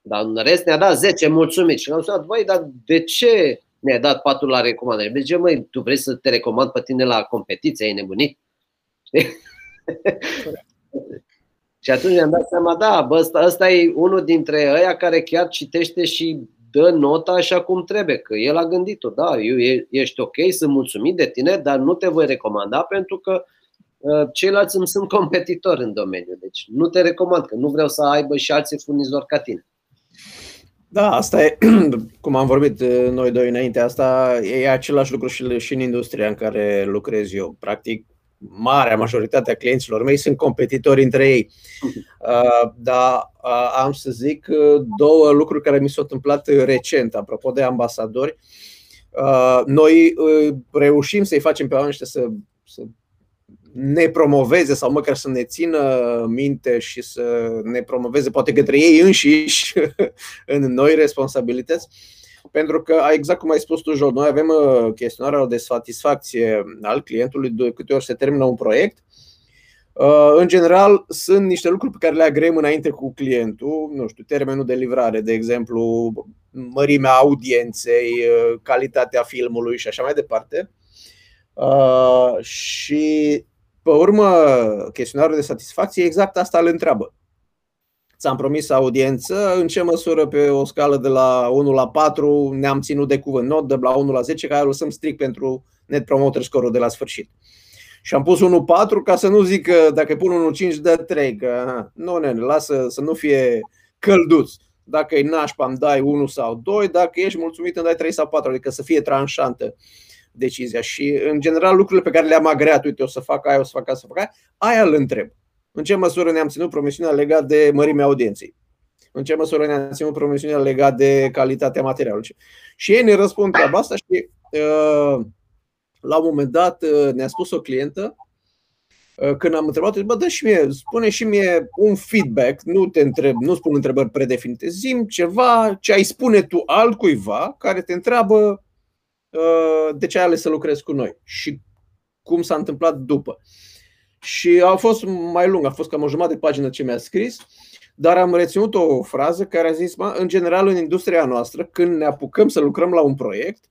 Dar în rest ne-a dat 10 mulțumit și am spus, băi, dar de ce ne-ai dat patul la recomandare. Deci, măi, tu vrei să te recomand pe tine la competiție, ai nebunit? și atunci mi-am dat seama, da, bă, ăsta, ăsta e unul dintre ăia care chiar citește și dă nota așa cum trebuie, că el a gândit-o, da, eu, ești ok, sunt mulțumit de tine, dar nu te voi recomanda pentru că uh, ceilalți îmi sunt competitori în domeniu. Deci nu te recomand, că nu vreau să aibă și alții furnizori ca tine.
Da, asta e, cum am vorbit uh, noi doi înainte, asta e același lucru și, și în industria în care lucrez eu. Practic, marea majoritate a clienților mei sunt competitori între ei. Uh, dar uh, am să zic uh, două lucruri care mi s-au întâmplat recent, apropo de ambasadori. Noi reușim să-i facem pe oameni să, să ne promoveze sau măcar să ne țină minte și să ne promoveze poate către ei înșiși în noi responsabilități. Pentru că, exact cum ai spus tu, Jod, noi avem uh, chestionarul de satisfacție al clientului de câte ori se termină un proiect. Uh, în general, sunt niște lucruri pe care le agreem înainte cu clientul, nu știu, termenul de livrare, de exemplu, mărimea audienței, uh, calitatea filmului și așa mai departe. Și, pe urmă, chestionarul de satisfacție exact asta îl întreabă ți-am promis audiență, în ce măsură pe o scală de la 1 la 4 ne-am ținut de cuvânt, not de la 1 la 10, care lăsăm strict pentru Net Promoter score de la sfârșit. Și am pus 1-4 ca să nu zic că dacă pun 1-5 dă 3, că nu, ne lasă să nu fie călduț. Dacă e nașpa îmi dai 1 sau 2, dacă ești mulțumit îmi dai 3 sau 4, adică să fie tranșantă decizia. Și în general lucrurile pe care le-am agreat, uite, o să fac aia, o să fac aia, o să fac aia, aia îl întreb. În ce măsură ne-am ținut promisiunea legat de mărimea audienței? În ce măsură ne-am ținut promisiunea legat de calitatea materialului? Și ei ne răspund treaba asta și uh, la un moment dat uh, ne-a spus o clientă uh, când am întrebat, bă, dă și mie, spune și mie un feedback, nu te întreb, nu spun întrebări predefinite, zim ceva ce ai spune tu altcuiva care te întreabă de ce ai ales să lucrezi cu noi și cum s-a întâmplat după. Și a fost mai lung, a fost cam o jumătate de pagină ce mi-a scris, dar am reținut o frază care a zis, în general în industria noastră, când ne apucăm să lucrăm la un proiect,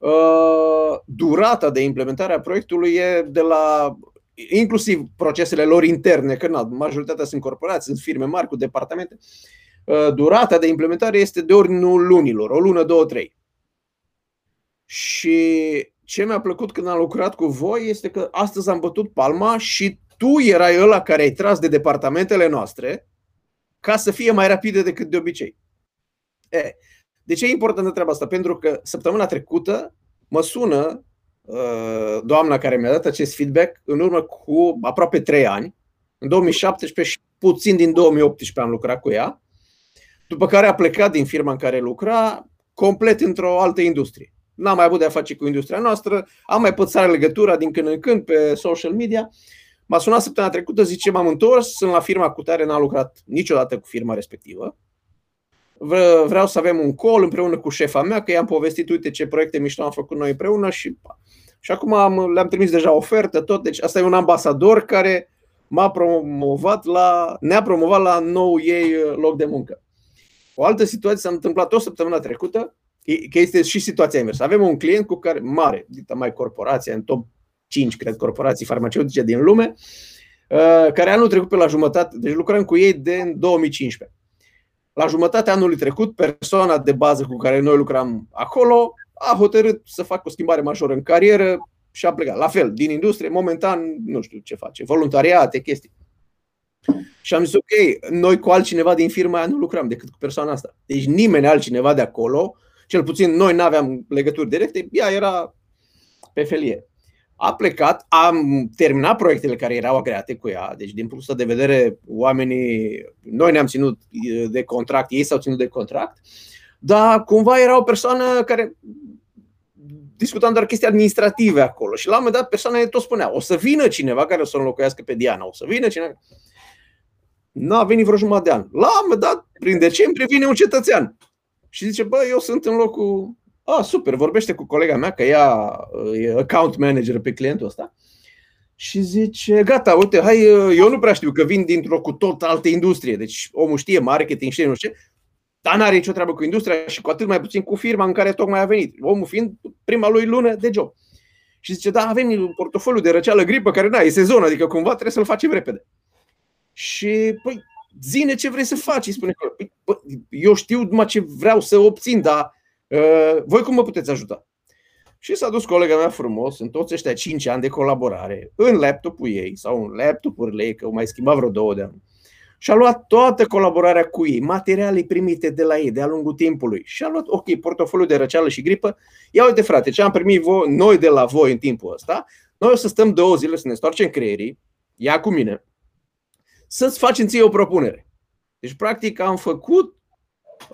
uh, durata de implementare a proiectului e de la inclusiv procesele lor interne, că na, majoritatea sunt corporații, sunt firme mari cu departamente, uh, durata de implementare este de ordinul lunilor, o lună, două, trei. Și ce mi-a plăcut când am lucrat cu voi este că astăzi am bătut palma și tu erai ăla care ai tras de departamentele noastre ca să fie mai rapide decât de obicei. E, de ce e importantă treaba asta? Pentru că săptămâna trecută mă sună uh, doamna care mi-a dat acest feedback în urmă cu aproape 3 ani, în 2017 și puțin din 2018 am lucrat cu ea, după care a plecat din firma în care lucra complet într-o altă industrie n-am mai avut de-a face cu industria noastră, am mai pățat legătura din când în când pe social media. M-a sunat săptămâna trecută, zice, m-am întors, sunt la firma cu tare, n-am lucrat niciodată cu firma respectivă. Vreau să avem un call împreună cu șefa mea, că i-am povestit, uite ce proiecte mișto am făcut noi împreună și, și acum am, le-am trimis deja ofertă, tot. Deci asta e un ambasador care m-a promovat la, ne-a promovat la nou ei loc de muncă. O altă situație s-a întâmplat o săptămână trecută, că este și situația inversă. Avem un client cu care, mare, dita mai corporație, în top 5, cred, corporații farmaceutice din lume, uh, care anul trecut pe la jumătate, deci lucrăm cu ei de 2015. La jumătatea anului trecut, persoana de bază cu care noi lucram acolo a hotărât să facă o schimbare majoră în carieră și a plecat. La fel, din industrie, momentan, nu știu ce face, voluntariate, chestii. Și am zis, ok, noi cu altcineva din firma aia nu lucrăm decât cu persoana asta. Deci nimeni altcineva de acolo cel puțin noi nu aveam legături directe, ea era pe felie. A plecat, am terminat proiectele care erau agreate cu ea, deci din punctul de vedere oamenii, noi ne-am ținut de contract, ei s-au ținut de contract, dar cumva era o persoană care discutam doar chestii administrative acolo și la un moment dat persoana tot spunea, o să vină cineva care o să înlocuiască pe Diana, o să vină cineva. Nu a venit vreo jumătate de an. La un moment dat, prin decembrie, vine un cetățean. Și zice, bă, eu sunt în locul... A, super, vorbește cu colega mea, că ea e account manager pe clientul ăsta. Și zice, gata, uite, hai, eu nu prea știu că vin dintr-o cu tot altă industrie. Deci omul știe marketing, știe nu știu dar n-are nicio treabă cu industria și cu atât mai puțin cu firma în care tocmai a venit. Omul fiind prima lui lună de job. Și zice, da, avem un portofoliu de răceală gripă care, na, e sezon, adică cumva trebuie să-l facem repede. Și, păi, zine ce vrei să faci, îi spune păi, bă, eu știu numai ce vreau să obțin, dar uh, voi cum mă puteți ajuta? Și s-a dus colega mea frumos, în toți ăștia 5 ani de colaborare, în laptopul ei sau în laptopurile ei, că au mai schimbat vreo două de ani. Și a luat toată colaborarea cu ei, materiale primite de la ei de-a lungul timpului. Și a luat, ok, portofoliul de răceală și gripă. Ia uite, frate, ce am primit voi, noi de la voi în timpul ăsta, noi o să stăm două zile să ne întoarcem creierii, ia cu mine, să-ți facem ție o propunere. Deci, practic, am făcut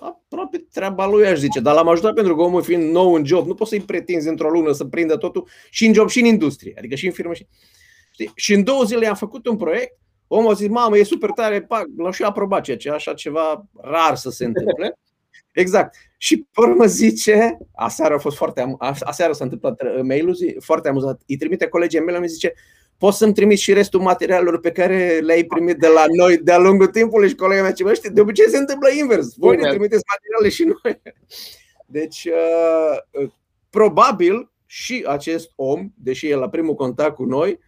aproape treaba lui, aș zice, dar l-am ajutat pentru că omul fiind nou în job, nu poți să-i pretinzi într-o lună să prindă totul și în job și în industrie, adică și în firmă. Și, știi? și în două zile am făcut un proiect, omul a zis, mamă, e super tare, pac, l-au și aprobat, ceea ce așa ceva rar să se întâmple. Exact. Și pe urmă zice, aseară a fost foarte, aseară s-a întâmplat mail-ul, foarte amuzat, îi trimite colegii mei, mi zice, poți să-mi trimiți și restul materialelor pe care le-ai primit de la noi de-a lungul timpului și colega mea ce mă știi, de obicei se întâmplă invers. Voi ne trimiteți materiale și noi. Deci, uh, uh, probabil și acest om, deși e la primul contact cu noi,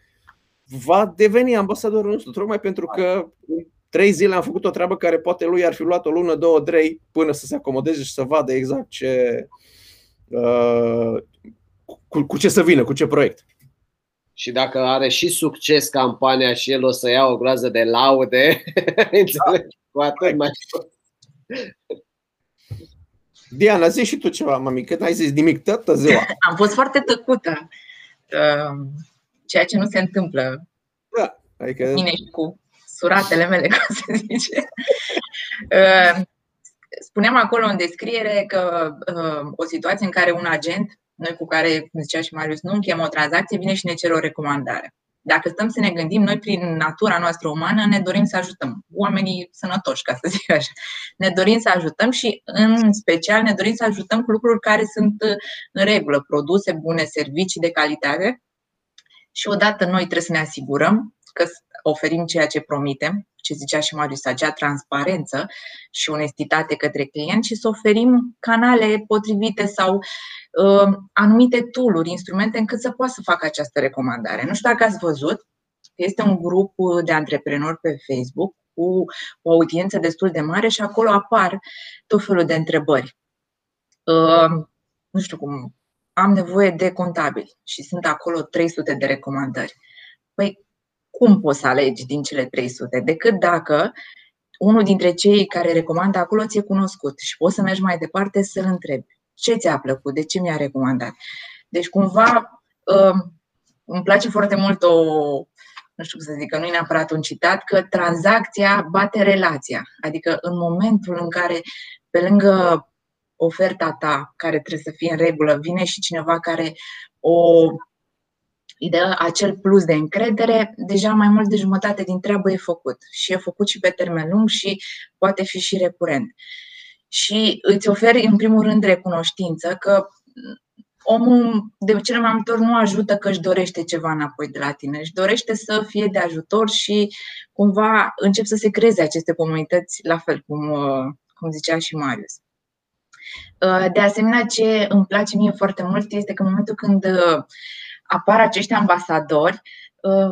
va deveni ambasadorul nostru, tocmai pentru că în trei zile am făcut o treabă care poate lui ar fi luat o lună, două, trei, până să se acomodeze și să vadă exact ce, uh, cu, cu ce să vină, cu ce proiect
și dacă are și succes campania și el o să ia o groază de laude, înțelegi? Cu atât mai
Diana, zi și tu ceva, mami, că n-ai zis nimic toată ziua.
Am fost foarte tăcută, uh, ceea ce nu se întâmplă.
Da, adică...
Mine și cu suratele mele, cum se zice. Uh, spuneam acolo în descriere că uh, o situație în care un agent noi cu care, cum zicea și Marius, nu încheiem o tranzacție, vine și ne cere o recomandare. Dacă stăm să ne gândim, noi prin natura noastră umană ne dorim să ajutăm oamenii sănătoși, ca să zic așa. Ne dorim să ajutăm și în special ne dorim să ajutăm cu lucruri care sunt în regulă, produse bune, servicii de calitate. Și odată noi trebuie să ne asigurăm că oferim ceea ce promitem, ce zicea și Marius, acea transparență și onestitate către client și să oferim canale potrivite sau uh, anumite tooluri, instrumente încât să poată să facă această recomandare. Nu știu dacă ați văzut, este un grup de antreprenori pe Facebook cu o audiență destul de mare și acolo apar tot felul de întrebări. Uh, nu știu cum, am nevoie de contabili și sunt acolo 300 de recomandări. Păi, cum poți să alegi din cele 300? Decât dacă unul dintre cei care recomandă acolo ți-e cunoscut și poți să mergi mai departe să-l întrebi. Ce ți-a plăcut? De ce mi-a recomandat? Deci, cumva, um, îmi place foarte mult o, nu știu cum să zic, că nu e neapărat un citat, că tranzacția bate relația. Adică în momentul în care, pe lângă oferta ta, care trebuie să fie în regulă, vine și cineva care o îi dă acel plus de încredere, deja mai mult de jumătate din treabă e făcut. Și e făcut și pe termen lung și poate fi și recurent. Și îți oferi, în primul rând, recunoștință că omul de cele mai multe ori nu ajută că își dorește ceva înapoi de la tine, își dorește să fie de ajutor și cumva încep să se creeze aceste comunități, la fel cum, cum zicea și Marius. De asemenea, ce îmi place mie foarte mult este că în momentul când apar acești ambasadori, uh,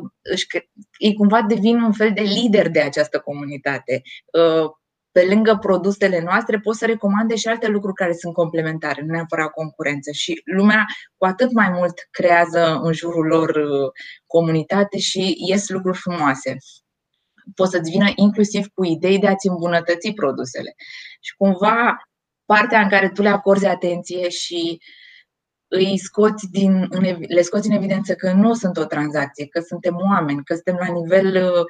ei cumva devin un fel de lider de această comunitate. Uh, pe lângă produsele noastre pot să recomande și alte lucruri care sunt complementare, nu neapărat concurență. Și lumea cu atât mai mult creează în jurul lor uh, comunitate și ies lucruri frumoase. Poți să-ți vină inclusiv cu idei de a-ți îmbunătăți produsele. Și cumva partea în care tu le acorzi atenție și uh, îi scoți din, le scoți în evidență că nu sunt o tranzacție, că suntem oameni, că suntem la nivel uh,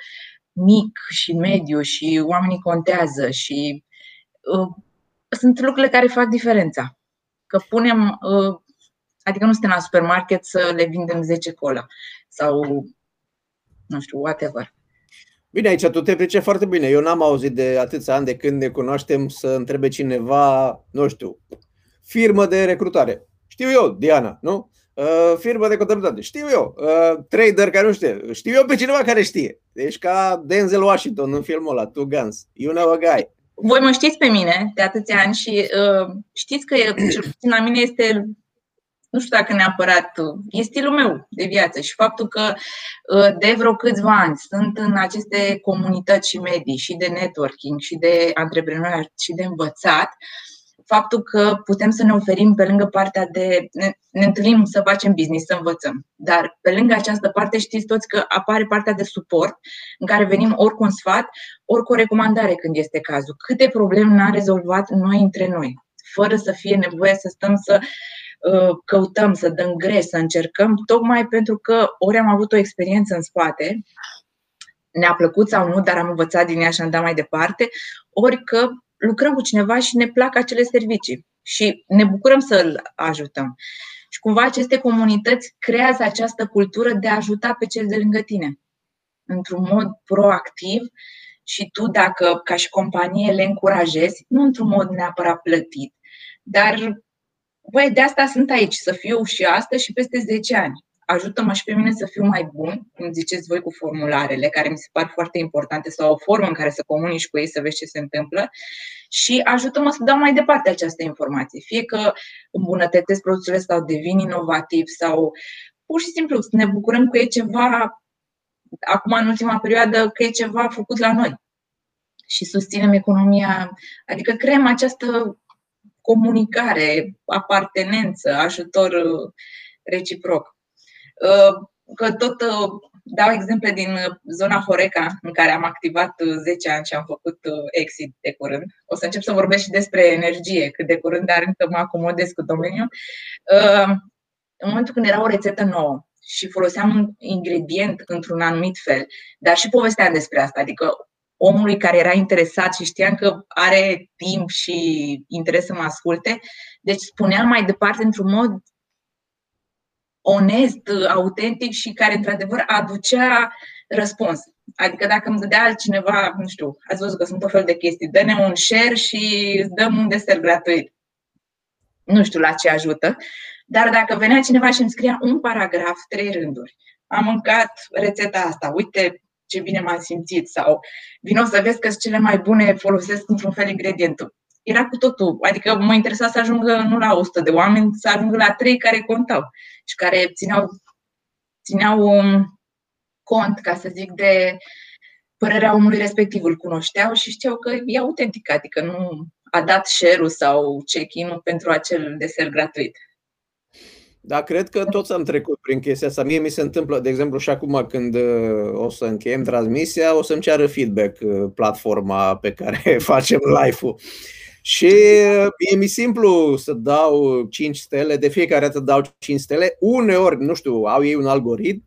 mic și mediu și oamenii contează și uh, sunt lucrurile care fac diferența. Că punem, uh, adică nu suntem la supermarket să le vindem 10 cola sau nu știu, whatever.
Bine, aici tu te pricepi foarte bine. Eu n-am auzit de atâția ani de când ne cunoaștem să întrebe cineva, nu știu, firmă de recrutare. Știu eu, Diana, nu? Uh, firmă de contabilitate. Știu eu. Uh, trader care nu știe. Știu eu pe cineva care știe. Deci ca Denzel Washington în filmul ăla, Two Guns. You know a guy.
voi mă știți pe mine de atâția ani și uh, știți că cel puțin la mine este nu știu dacă neapărat e stilul meu de viață și faptul că uh, de vreo câțiva ani sunt în aceste comunități și medii și de networking și de antreprenoriat și de învățat, faptul că putem să ne oferim pe lângă partea de ne, ne întâlnim să facem business, să învățăm. Dar pe lângă această parte știți toți că apare partea de suport în care venim ori cu un sfat, ori cu o recomandare când este cazul. Câte probleme n-am rezolvat noi între noi, fără să fie nevoie să stăm să uh, căutăm, să dăm greș, să încercăm, tocmai pentru că ori am avut o experiență în spate, ne-a plăcut sau nu, dar am învățat din ea și am dat mai departe, ori că lucrăm cu cineva și ne plac acele servicii și ne bucurăm să îl ajutăm. Și cumva aceste comunități creează această cultură de a ajuta pe cel de lângă tine într-un mod proactiv și tu, dacă ca și companie le încurajezi, nu într-un mod neapărat plătit, dar băi, de asta sunt aici, să fiu și astăzi și peste 10 ani ajută-mă și pe mine să fiu mai bun, cum ziceți voi cu formularele, care mi se par foarte importante, sau o formă în care să comunici cu ei să vezi ce se întâmplă și ajută-mă să dau mai departe această informație. Fie că îmbunătățesc produsele sau devin inovativ sau pur și simplu să ne bucurăm că e ceva, acum în ultima perioadă, că e ceva făcut la noi și susținem economia, adică creăm această comunicare, apartenență, ajutor reciproc. Uh, că tot uh, dau exemple din uh, zona Horeca, în care am activat 10 ani și am făcut exit de curând. O să încep să vorbesc și despre energie cât de curând, dar încă mă acomodez cu domeniul. În momentul când era o rețetă nouă și foloseam un ingredient într-un anumit fel, dar și povesteam despre asta, adică omului care era interesat și știam că are timp și interes să mă asculte, deci spuneam mai departe într-un mod onest, autentic și care într-adevăr aducea răspuns. Adică dacă îmi dădea altcineva, nu știu, ați văzut că sunt o fel de chestii, dă-ne un share și îți dăm un desert gratuit. Nu știu la ce ajută, dar dacă venea cineva și îmi scria un paragraf, trei rânduri, am mâncat rețeta asta, uite ce bine m-am simțit sau vino să vezi că sunt cele mai bune, folosesc într-un fel ingredientul era cu totul. Adică mă interesa să ajungă nu la 100 de oameni, să ajungă la 3 care contau și care țineau, țineau um, cont, ca să zic, de părerea omului respectiv. Îl cunoșteau și știau că e autentic, adică nu a dat share-ul sau check-in-ul pentru acel desert gratuit.
Da, cred că toți am trecut prin chestia asta. Mie mi se întâmplă, de exemplu, și acum când uh, o să încheiem transmisia, o să-mi ceară feedback uh, platforma pe care facem live-ul. Și e mi simplu să dau 5 stele, de fiecare dată dau 5 stele. Uneori, nu știu, au ei un algoritm,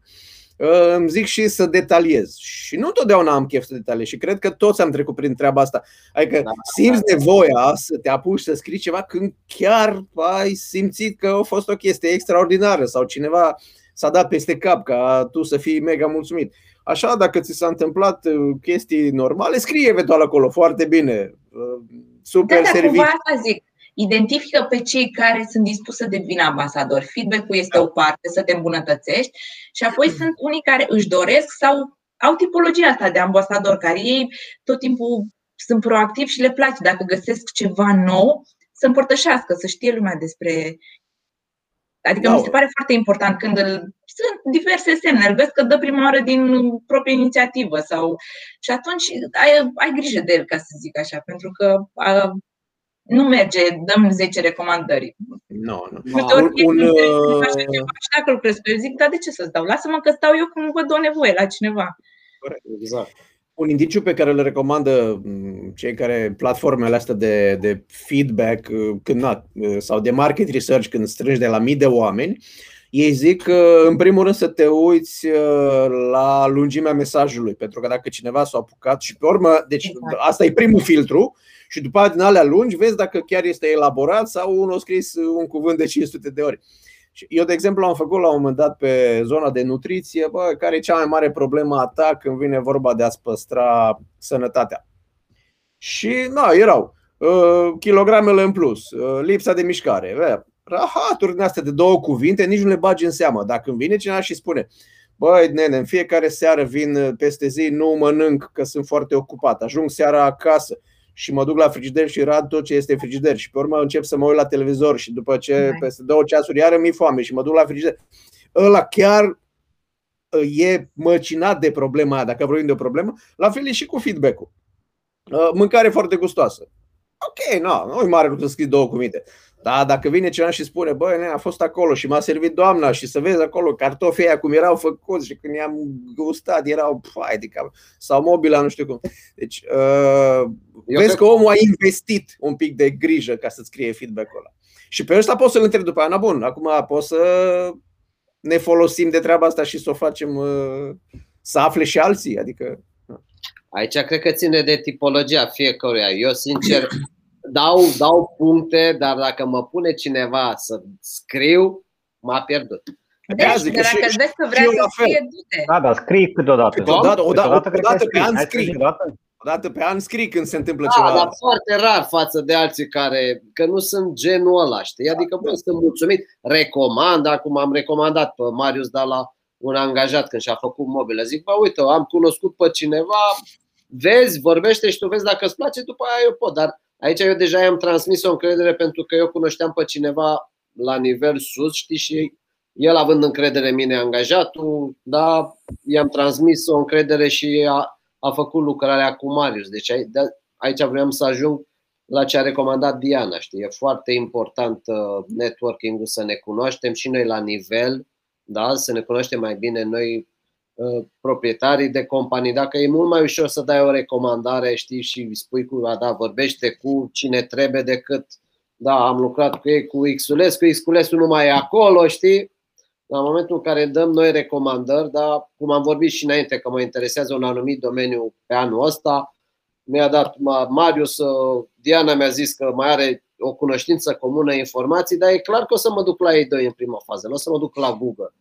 îmi zic și să detaliez. Și nu întotdeauna am chef să detaliez și cred că toți am trecut prin treaba asta. Adică da, simți da, nevoia să te apuci să scrii ceva când chiar ai simțit că a fost o chestie extraordinară sau cineva s-a dat peste cap ca tu să fii mega mulțumit. Așa, dacă ți s-a întâmplat uh, chestii normale, scrie eventual acolo foarte bine uh, super da, serviciu.
asta zic. Identifică pe cei care sunt dispuși să devină ambasadori. Feedback-ul este o parte, să te îmbunătățești și apoi sunt unii care își doresc sau au tipologia asta de ambasador, care ei tot timpul sunt proactivi și le place dacă găsesc ceva nou să împărtășească, să știe lumea despre Adică da. mi se pare foarte important când îl, sunt diverse semne, îl vezi că dă prima oară din proprie inițiativă sau și atunci ai, ai grijă de el, ca să zic așa, pentru că a, nu merge, dăm 10 recomandări.
Nu, nu.
Multe ori un, un, și dacă lucrez cu el, zic, dar de ce să-ți dau? Lasă-mă că stau eu când văd o nevoie la cineva.
Corect, exact. Un indiciu pe care îl recomandă cei care platformele astea de, de feedback când, na, sau de market research când strângi de la mii de oameni, ei zic că în primul rând să te uiți la lungimea mesajului, pentru că dacă cineva s-a apucat și pe urmă, deci exact. asta e primul filtru și după aceea din alea lungi vezi dacă chiar este elaborat sau unul a scris un cuvânt de 500 de ori. Eu, de exemplu, am făcut la un moment dat pe zona de nutriție, bă, care e cea mai mare problemă a ta când vine vorba de a-ți păstra sănătatea. Și, na, erau uh, kilogramele în plus, uh, lipsa de mișcare, bă, rahaturi din astea de două cuvinte, nici nu le bagi în seamă. Dacă îmi vine cineva și spune, băi, nene, în fiecare seară vin peste zi, nu mănânc că sunt foarte ocupat, ajung seara acasă și mă duc la frigider și rad tot ce este în frigider și pe urmă încep să mă uit la televizor și după ce peste două ceasuri iară mi foame și mă duc la frigider. Ăla chiar e măcinat de problema aia, dacă vorbim de o problemă, la fel e și cu feedback-ul. Uh, mâncare foarte gustoasă. Ok, nu, nu e mare lucru să scrii două cuvinte. Da, dacă vine cineva și spune, băi, a fost acolo și m-a servit doamna și să vezi acolo cartofii aia cum erau făcuți și când i-am gustat erau, pai de cap, sau mobila, nu știu cum. Deci, uh, vezi că omul a investit un pic de grijă ca să-ți scrie feedback-ul ăla. Și pe ăsta poți să-l întrebi după aia, bun, acum poți să ne folosim de treaba asta și să o facem uh, să afle și alții. Adică,
Aici cred că ține de tipologia fiecăruia. Eu, sincer, dau, dau puncte, dar dacă mă pune cineva să scriu, m-a pierdut.
Deci, zic dacă și, vezi că vrea să scrie, du-te.
Da, da, scrii câteodată.
Câteodată, odată, odată, odată pe an scrii. O dată pe an scrii când se întâmplă
da,
ceva.
dar foarte rar față de alții care, că nu sunt genul ăla, știi? Adică, bă, sunt mulțumit, recomand, acum am recomandat pe Marius de la un angajat când și-a făcut mobilă. Zic, bă, uite, am cunoscut pe cineva, vezi, vorbește și tu vezi dacă îți place, după aia eu pot. Dar aici eu deja i-am transmis o încredere pentru că eu cunoșteam pe cineva la nivel sus, știi, și el având încredere în mine angajatul, da, i-am transmis o încredere și a, a făcut lucrarea cu Marius. Deci aici vreau să ajung la ce a recomandat Diana. Știi? E foarte important uh, networking-ul să ne cunoaștem și noi la nivel, da? să ne cunoaștem mai bine noi uh, proprietarii de companii. Dacă e mult mai ușor să dai o recomandare, știi, și spui cu, a, da, vorbește cu cine trebuie decât, da, am lucrat cu ei cu Xulescu, Xulescu nu mai e acolo, știi? la momentul în care dăm noi recomandări, dar cum am vorbit și înainte că mă interesează un anumit domeniu pe anul ăsta, mi-a dat Marius, uh, Diana mi-a zis că mai are o cunoștință comună, informații, dar e clar că o să mă duc la ei doi în prima fază, nu o să mă duc la Google.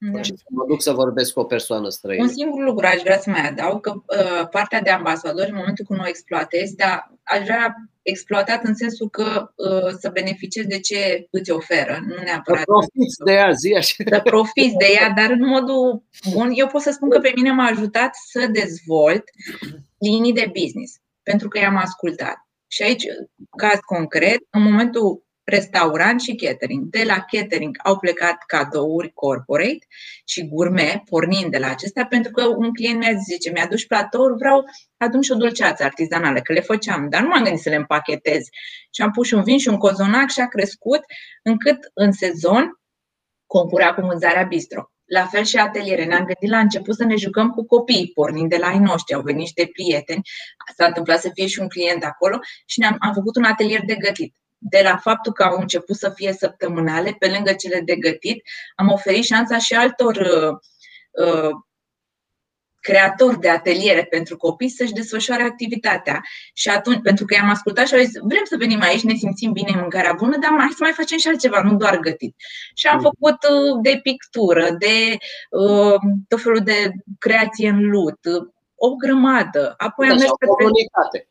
Da. Și să mă duc să vorbesc cu o persoană străină.
Un singur lucru aș vrea să mai adaug, că uh, partea de ambasador, în momentul când o exploatezi, dar aș vrea exploatat în sensul că uh, să beneficiezi de ce îți oferă, nu neapărat. Să
profiți de ea, zi așa.
Să profiți de ea, dar în modul bun, eu pot să spun că pe mine m-a ajutat să dezvolt linii de business, pentru că i-am ascultat. Și aici, caz concret, în momentul restaurant și catering. De la catering au plecat cadouri corporate și gourmet, pornind de la acestea, pentru că un client mi-a zis, zice, mi-aduci platouri, vreau adun și o dulceață artizanală, că le făceam, dar nu m-am gândit să le împachetez. Și am pus și un vin și un cozonac și a crescut încât în sezon concura cu mânzarea bistro. La fel și ateliere. Ne-am gândit la început să ne jucăm cu copiii, pornind de la ai noștri. Au venit niște prieteni. S-a întâmplat să fie și un client acolo și ne-am am făcut un atelier de gătit de la faptul că au început să fie săptămânale, pe lângă cele de gătit, am oferit șansa și altor uh, uh, creatori de ateliere pentru copii să-și desfășoare activitatea. Și atunci, pentru că i-am ascultat și au zis, vrem să venim aici, ne simțim bine în mâncarea bună, dar mai să mai facem și altceva, nu doar gătit. Și am mm. făcut uh, de pictură, de uh, tot felul de creație în lut, o grămadă. Apoi
deci
am mers
pe comunitate.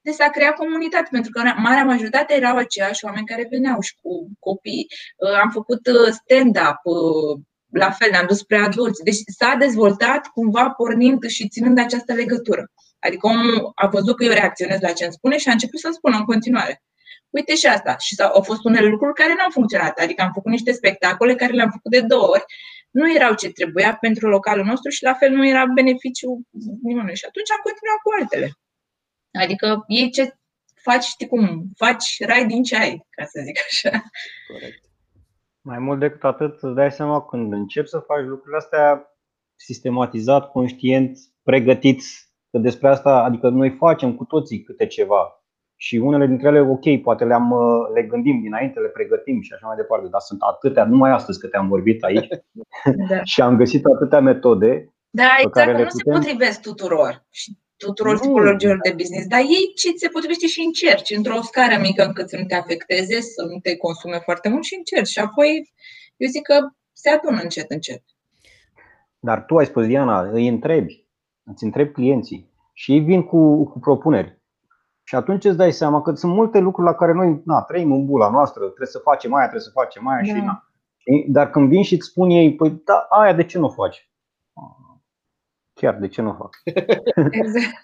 Deci s-a creat comunitate, pentru că marea majoritate erau aceiași oameni care veneau și cu copii. Uh, am făcut uh, stand-up, uh, la fel, ne-am dus spre adulți. Deci s-a dezvoltat cumva pornind și ținând această legătură. Adică omul a văzut că eu reacționez la ce îmi spune și a început să spună în continuare. Uite și asta. Și au fost unele lucruri care nu au funcționat. Adică am făcut niște spectacole care le-am făcut de două ori. Nu erau ce trebuia pentru localul nostru și la fel nu era beneficiu nimănui. Și atunci am continuat cu altele. Adică e ce faci, știi cum, faci rai din ce ai, ca să zic așa. Corect.
Mai mult decât atât, îți dai seama când începi să faci lucrurile astea sistematizat, conștient, pregătit, că despre asta, adică noi facem cu toții câte ceva și unele dintre ele, ok, poate le-am, le gândim dinainte, le pregătim și așa mai departe, dar sunt atâtea, numai astăzi că te-am vorbit aici da. și am găsit atâtea metode.
Da, exact, care le putem... se potrivesc tuturor. Și tuturor nu. tipologiilor de business, dar ei ce se potrivește și încerci într-o scară mică încât să nu te afecteze, să nu te consume foarte mult și încerci. Și apoi eu zic că se adună încet, încet.
Dar tu ai spus, Diana, îi întrebi, îți întrebi clienții și ei vin cu, cu propuneri. Și atunci îți dai seama că sunt multe lucruri la care noi na, trăim în bula noastră, trebuie să facem aia, trebuie să facem aia da. și na. Dar când vin și îți spun ei, păi da, aia de ce nu faci? Chiar, de ce nu fac?
Exact.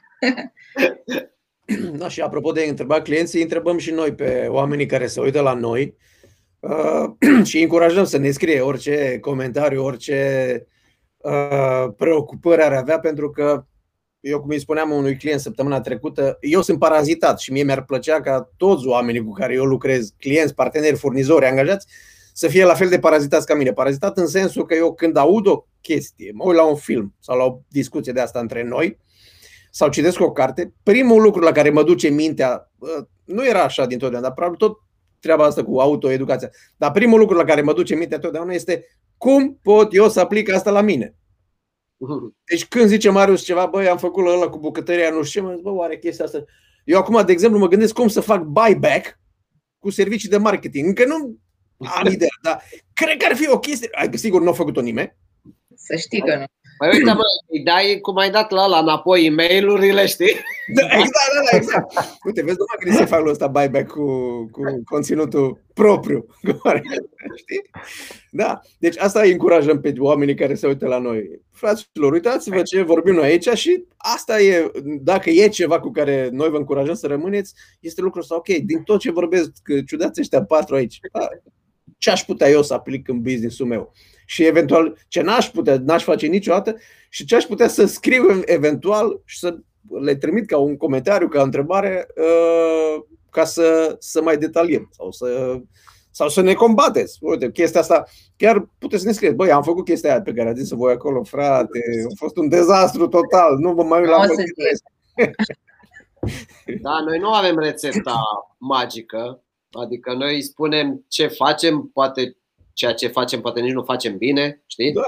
da, și apropo de întrebat clienții, întrebăm și noi pe oamenii care se uită la noi uh, și încurajăm să ne scrie orice comentariu, orice uh, preocupări ar avea, pentru că eu cum îi spuneam unui client săptămâna trecută, eu sunt parazitat și mie mi-ar plăcea ca toți oamenii cu care eu lucrez, clienți, parteneri, furnizori, angajați, să fie la fel de parazitați ca mine. Parazitat în sensul că eu când aud o chestie, mă uit la un film sau la o discuție de asta între noi, sau citesc o carte, primul lucru la care mă duce mintea, nu era așa dintotdeauna, dar probabil tot treaba asta cu autoeducația, dar primul lucru la care mă duce mintea totdeauna este cum pot eu să aplic asta la mine? Deci când zice Marius ceva, băi, am făcut la ăla cu bucătăria, nu știu ce, mă zic, bă, oare chestia asta? Eu acum, de exemplu, mă gândesc cum să fac buyback cu servicii de marketing. Încă nu am idee, dar cred că ar fi o chestie. Adică, sigur, nu a făcut-o nimeni.
Să știi că nu.
Păi uite, mă, îi dai cum ai dat la ăla înapoi e-mail-urile, știi?
Da, exact, da, da, exact. Uite, vezi numai că se fac lui ăsta buyback cu, cu conținutul propriu. Știi? Da. Deci asta îi încurajăm pe oamenii care se uită la noi. Fraților, uitați-vă ce vorbim noi aici și asta e, dacă e ceva cu care noi vă încurajăm să rămâneți, este lucrul ăsta, ok, din tot ce vorbesc, ciudați ăștia patru aici, ce aș putea eu să aplic în business-ul meu? și eventual ce n-aș putea, n-aș face niciodată și ce aș putea să scriu eventual și să le trimit ca un comentariu, ca o întrebare, uh, ca să, să mai detaliem sau să, sau să ne combateți. Uite, chestia asta, chiar puteți să ne scrieți, băi, am făcut chestia aia pe care a zis voi acolo, frate, a fost un dezastru total, nu vă mai uit la
Da, noi nu avem rețeta magică, adică noi spunem ce facem, poate ceea ce facem poate nici nu facem bine, știi? Da.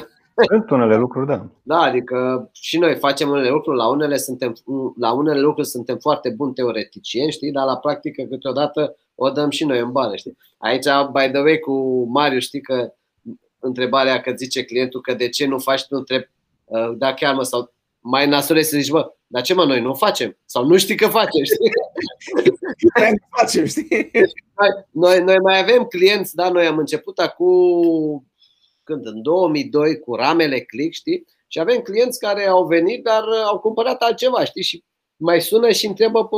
Sunt unele lucruri, da.
Da, adică și noi facem unele lucruri, la unele, suntem, la unele lucruri suntem foarte buni teoreticieni, știi, dar la practică câteodată o dăm și noi în bani, știi? Aici, by the way, cu Mariu, știi că întrebarea că zice clientul că de ce nu faci, tu întreb, uh, da chiar mă, sau mai nasul să zici, bă, dar ce mă, noi nu facem? Sau nu știi că facem, știi?
facem, știi?
Noi, noi mai avem clienți, da, noi am început acum, când, în 2002, cu ramele click, știi? Și avem clienți care au venit, dar au cumpărat altceva, știi? Și mai sună și întrebă pe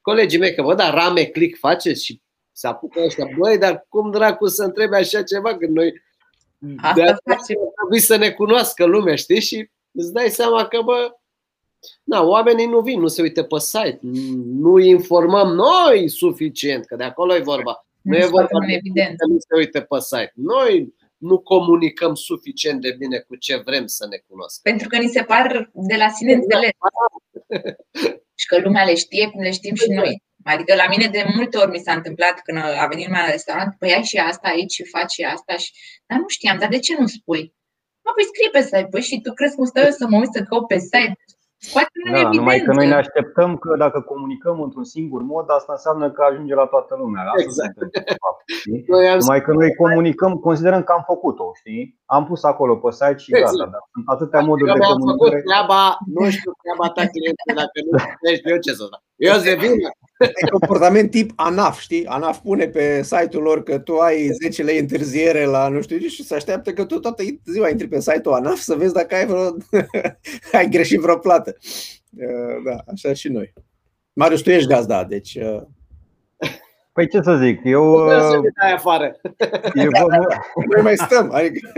colegii mei că, bă, da, rame click faceți? Și se apucă ăștia, băi, dar cum dracu să întrebe așa ceva? Când noi Asta de trebuie să ne cunoască lumea, știi? Și îți dai seama că, bă, da, oamenii nu vin, nu se uită pe site, nu informăm noi suficient, că de acolo e vorba. Nu, nu e vorba de evident. nu se uite pe site. Noi nu comunicăm suficient de bine cu ce vrem să ne cunoască.
Pentru că ni se par de la sine înțeles. și că lumea le știe cum le știm și noi. Adică la mine de multe ori mi s-a întâmplat când a venit lumea la restaurant, păi ai și asta aici și faci și asta și... Dar nu știam, dar de ce nu spui? Mă, păi scrie pe site, păi și tu crezi cum stau eu să mă uit să caut pe site?
da, numai că noi ne așteptăm că dacă comunicăm într-un singur mod, asta înseamnă că ajunge la toată lumea. Asta exact. fapt, noi am numai că noi comunicăm, considerăm că am făcut-o, știi? Am pus acolo pe site și exact. gata. Dar sunt atâtea moduri de comunicare.
Am făcut treaba, nu știu treaba ta clientă, dacă nu știu eu ce să fac. Eu să vin
E comportament tip ANAF, știi? ANAF pune pe site-ul lor că tu ai 10 lei întârziere la nu știu și se așteaptă că tu toată ziua intri pe site-ul ANAF să vezi dacă ai, vreo... ai greșit vreo plată. Uh, da, așa și noi. Marius, tu ești gazda, deci... Uh,
păi ce să zic, eu... Uh,
afară.
Eu vă, Noi mai stăm. Adică...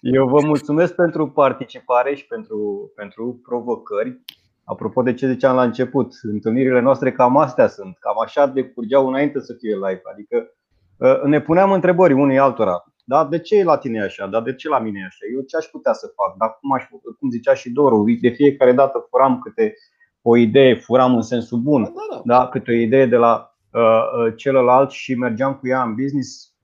Eu vă mulțumesc pentru participare și pentru, pentru provocări. Apropo de ce ziceam la început, întâlnirile noastre cam astea sunt, cam așa de curgeau înainte să fie live. Adică ă, ne puneam întrebări unii altora. Da, de ce e la tine așa? Da, de ce la mine e așa? Eu ce aș putea să fac? Dar cum, aș, cum zicea și Doru, de fiecare dată furam câte o idee, furam în sensul bun, da, da. da câte o idee de la uh, celălalt și mergeam cu ea în business.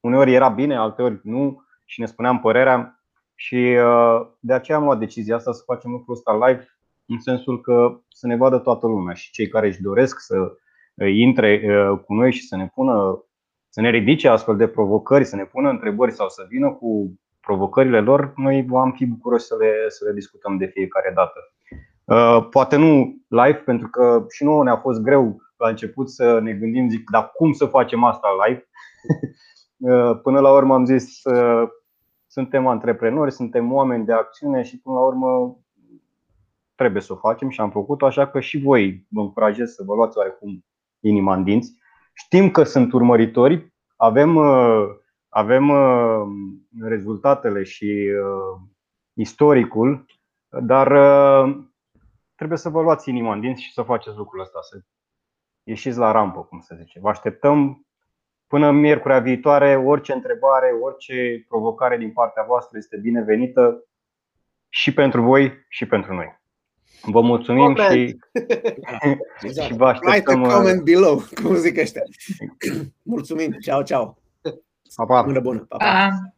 Uneori era bine, alteori nu și ne spuneam părerea și uh, de aceea am luat decizia asta să facem lucrul ăsta live în sensul că să ne vadă toată lumea și cei care își doresc să uh, intre uh, cu noi și să ne pună, să ne ridice astfel de provocări, să ne pună întrebări sau să vină cu provocările lor, noi vom fi bucuroși să le, să le discutăm de fiecare dată. Uh, poate nu live, pentru că și nouă ne-a fost greu la început să ne gândim, zic, dar cum să facem asta live? Până la urmă am zis, suntem antreprenori, suntem oameni de acțiune și până la urmă trebuie să o facem și am făcut-o, așa că și voi vă încurajez să vă luați oarecum inima în dinți. Știm că sunt urmăritori, avem, avem rezultatele și istoricul, dar trebuie să vă luați inima în dinți și să faceți lucrul ăsta, să ieșiți la rampă, cum să zice. Vă așteptăm până miercurea viitoare, orice întrebare, orice provocare din partea voastră este binevenită și pentru voi și pentru noi. Vă mulțumim Moment. și,
exact. și vă așteptăm. Write a comment below, cum zic ăștia. Mulțumim, ceau, ceau.
Pa, pa. Bună, bună. Pa, pa. pa.